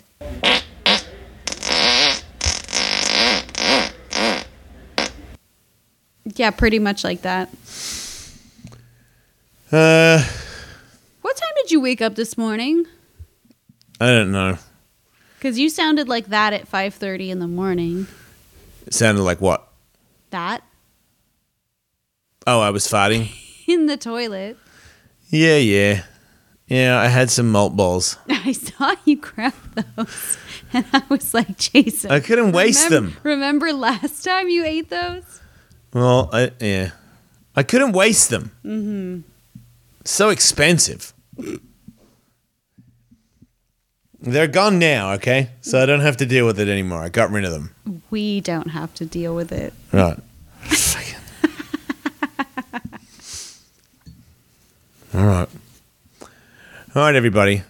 Yeah, pretty much like that. Uh, What time did you wake up this morning? I don't know. Because you sounded like that at 5.30 in the morning. It sounded like what? That? Oh, I was farting. [LAUGHS] In the toilet. Yeah, yeah, yeah. I had some malt balls. [LAUGHS] I saw you grab those. And I was like, Jason. I couldn't waste remem- them. Remember last time you ate those? Well, I, yeah, I couldn't waste them. Mm-hmm. So expensive. They're gone now. Okay, so I don't have to deal with it anymore. I got rid of them. We don't have to deal with it. Right. [LAUGHS] All right. All right, everybody.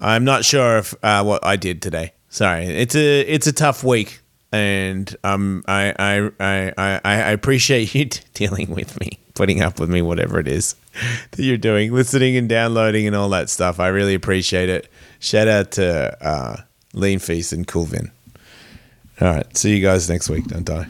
I'm not sure if uh, what I did today. Sorry, it's a it's a tough week, and um, I I I I, I appreciate you [LAUGHS] t- dealing with me, putting up with me, whatever it is [LAUGHS] that you're doing, listening and downloading and all that stuff. I really appreciate it. Shout out to uh, Lean Feast and Coolvin. All right, see you guys next week. Don't die.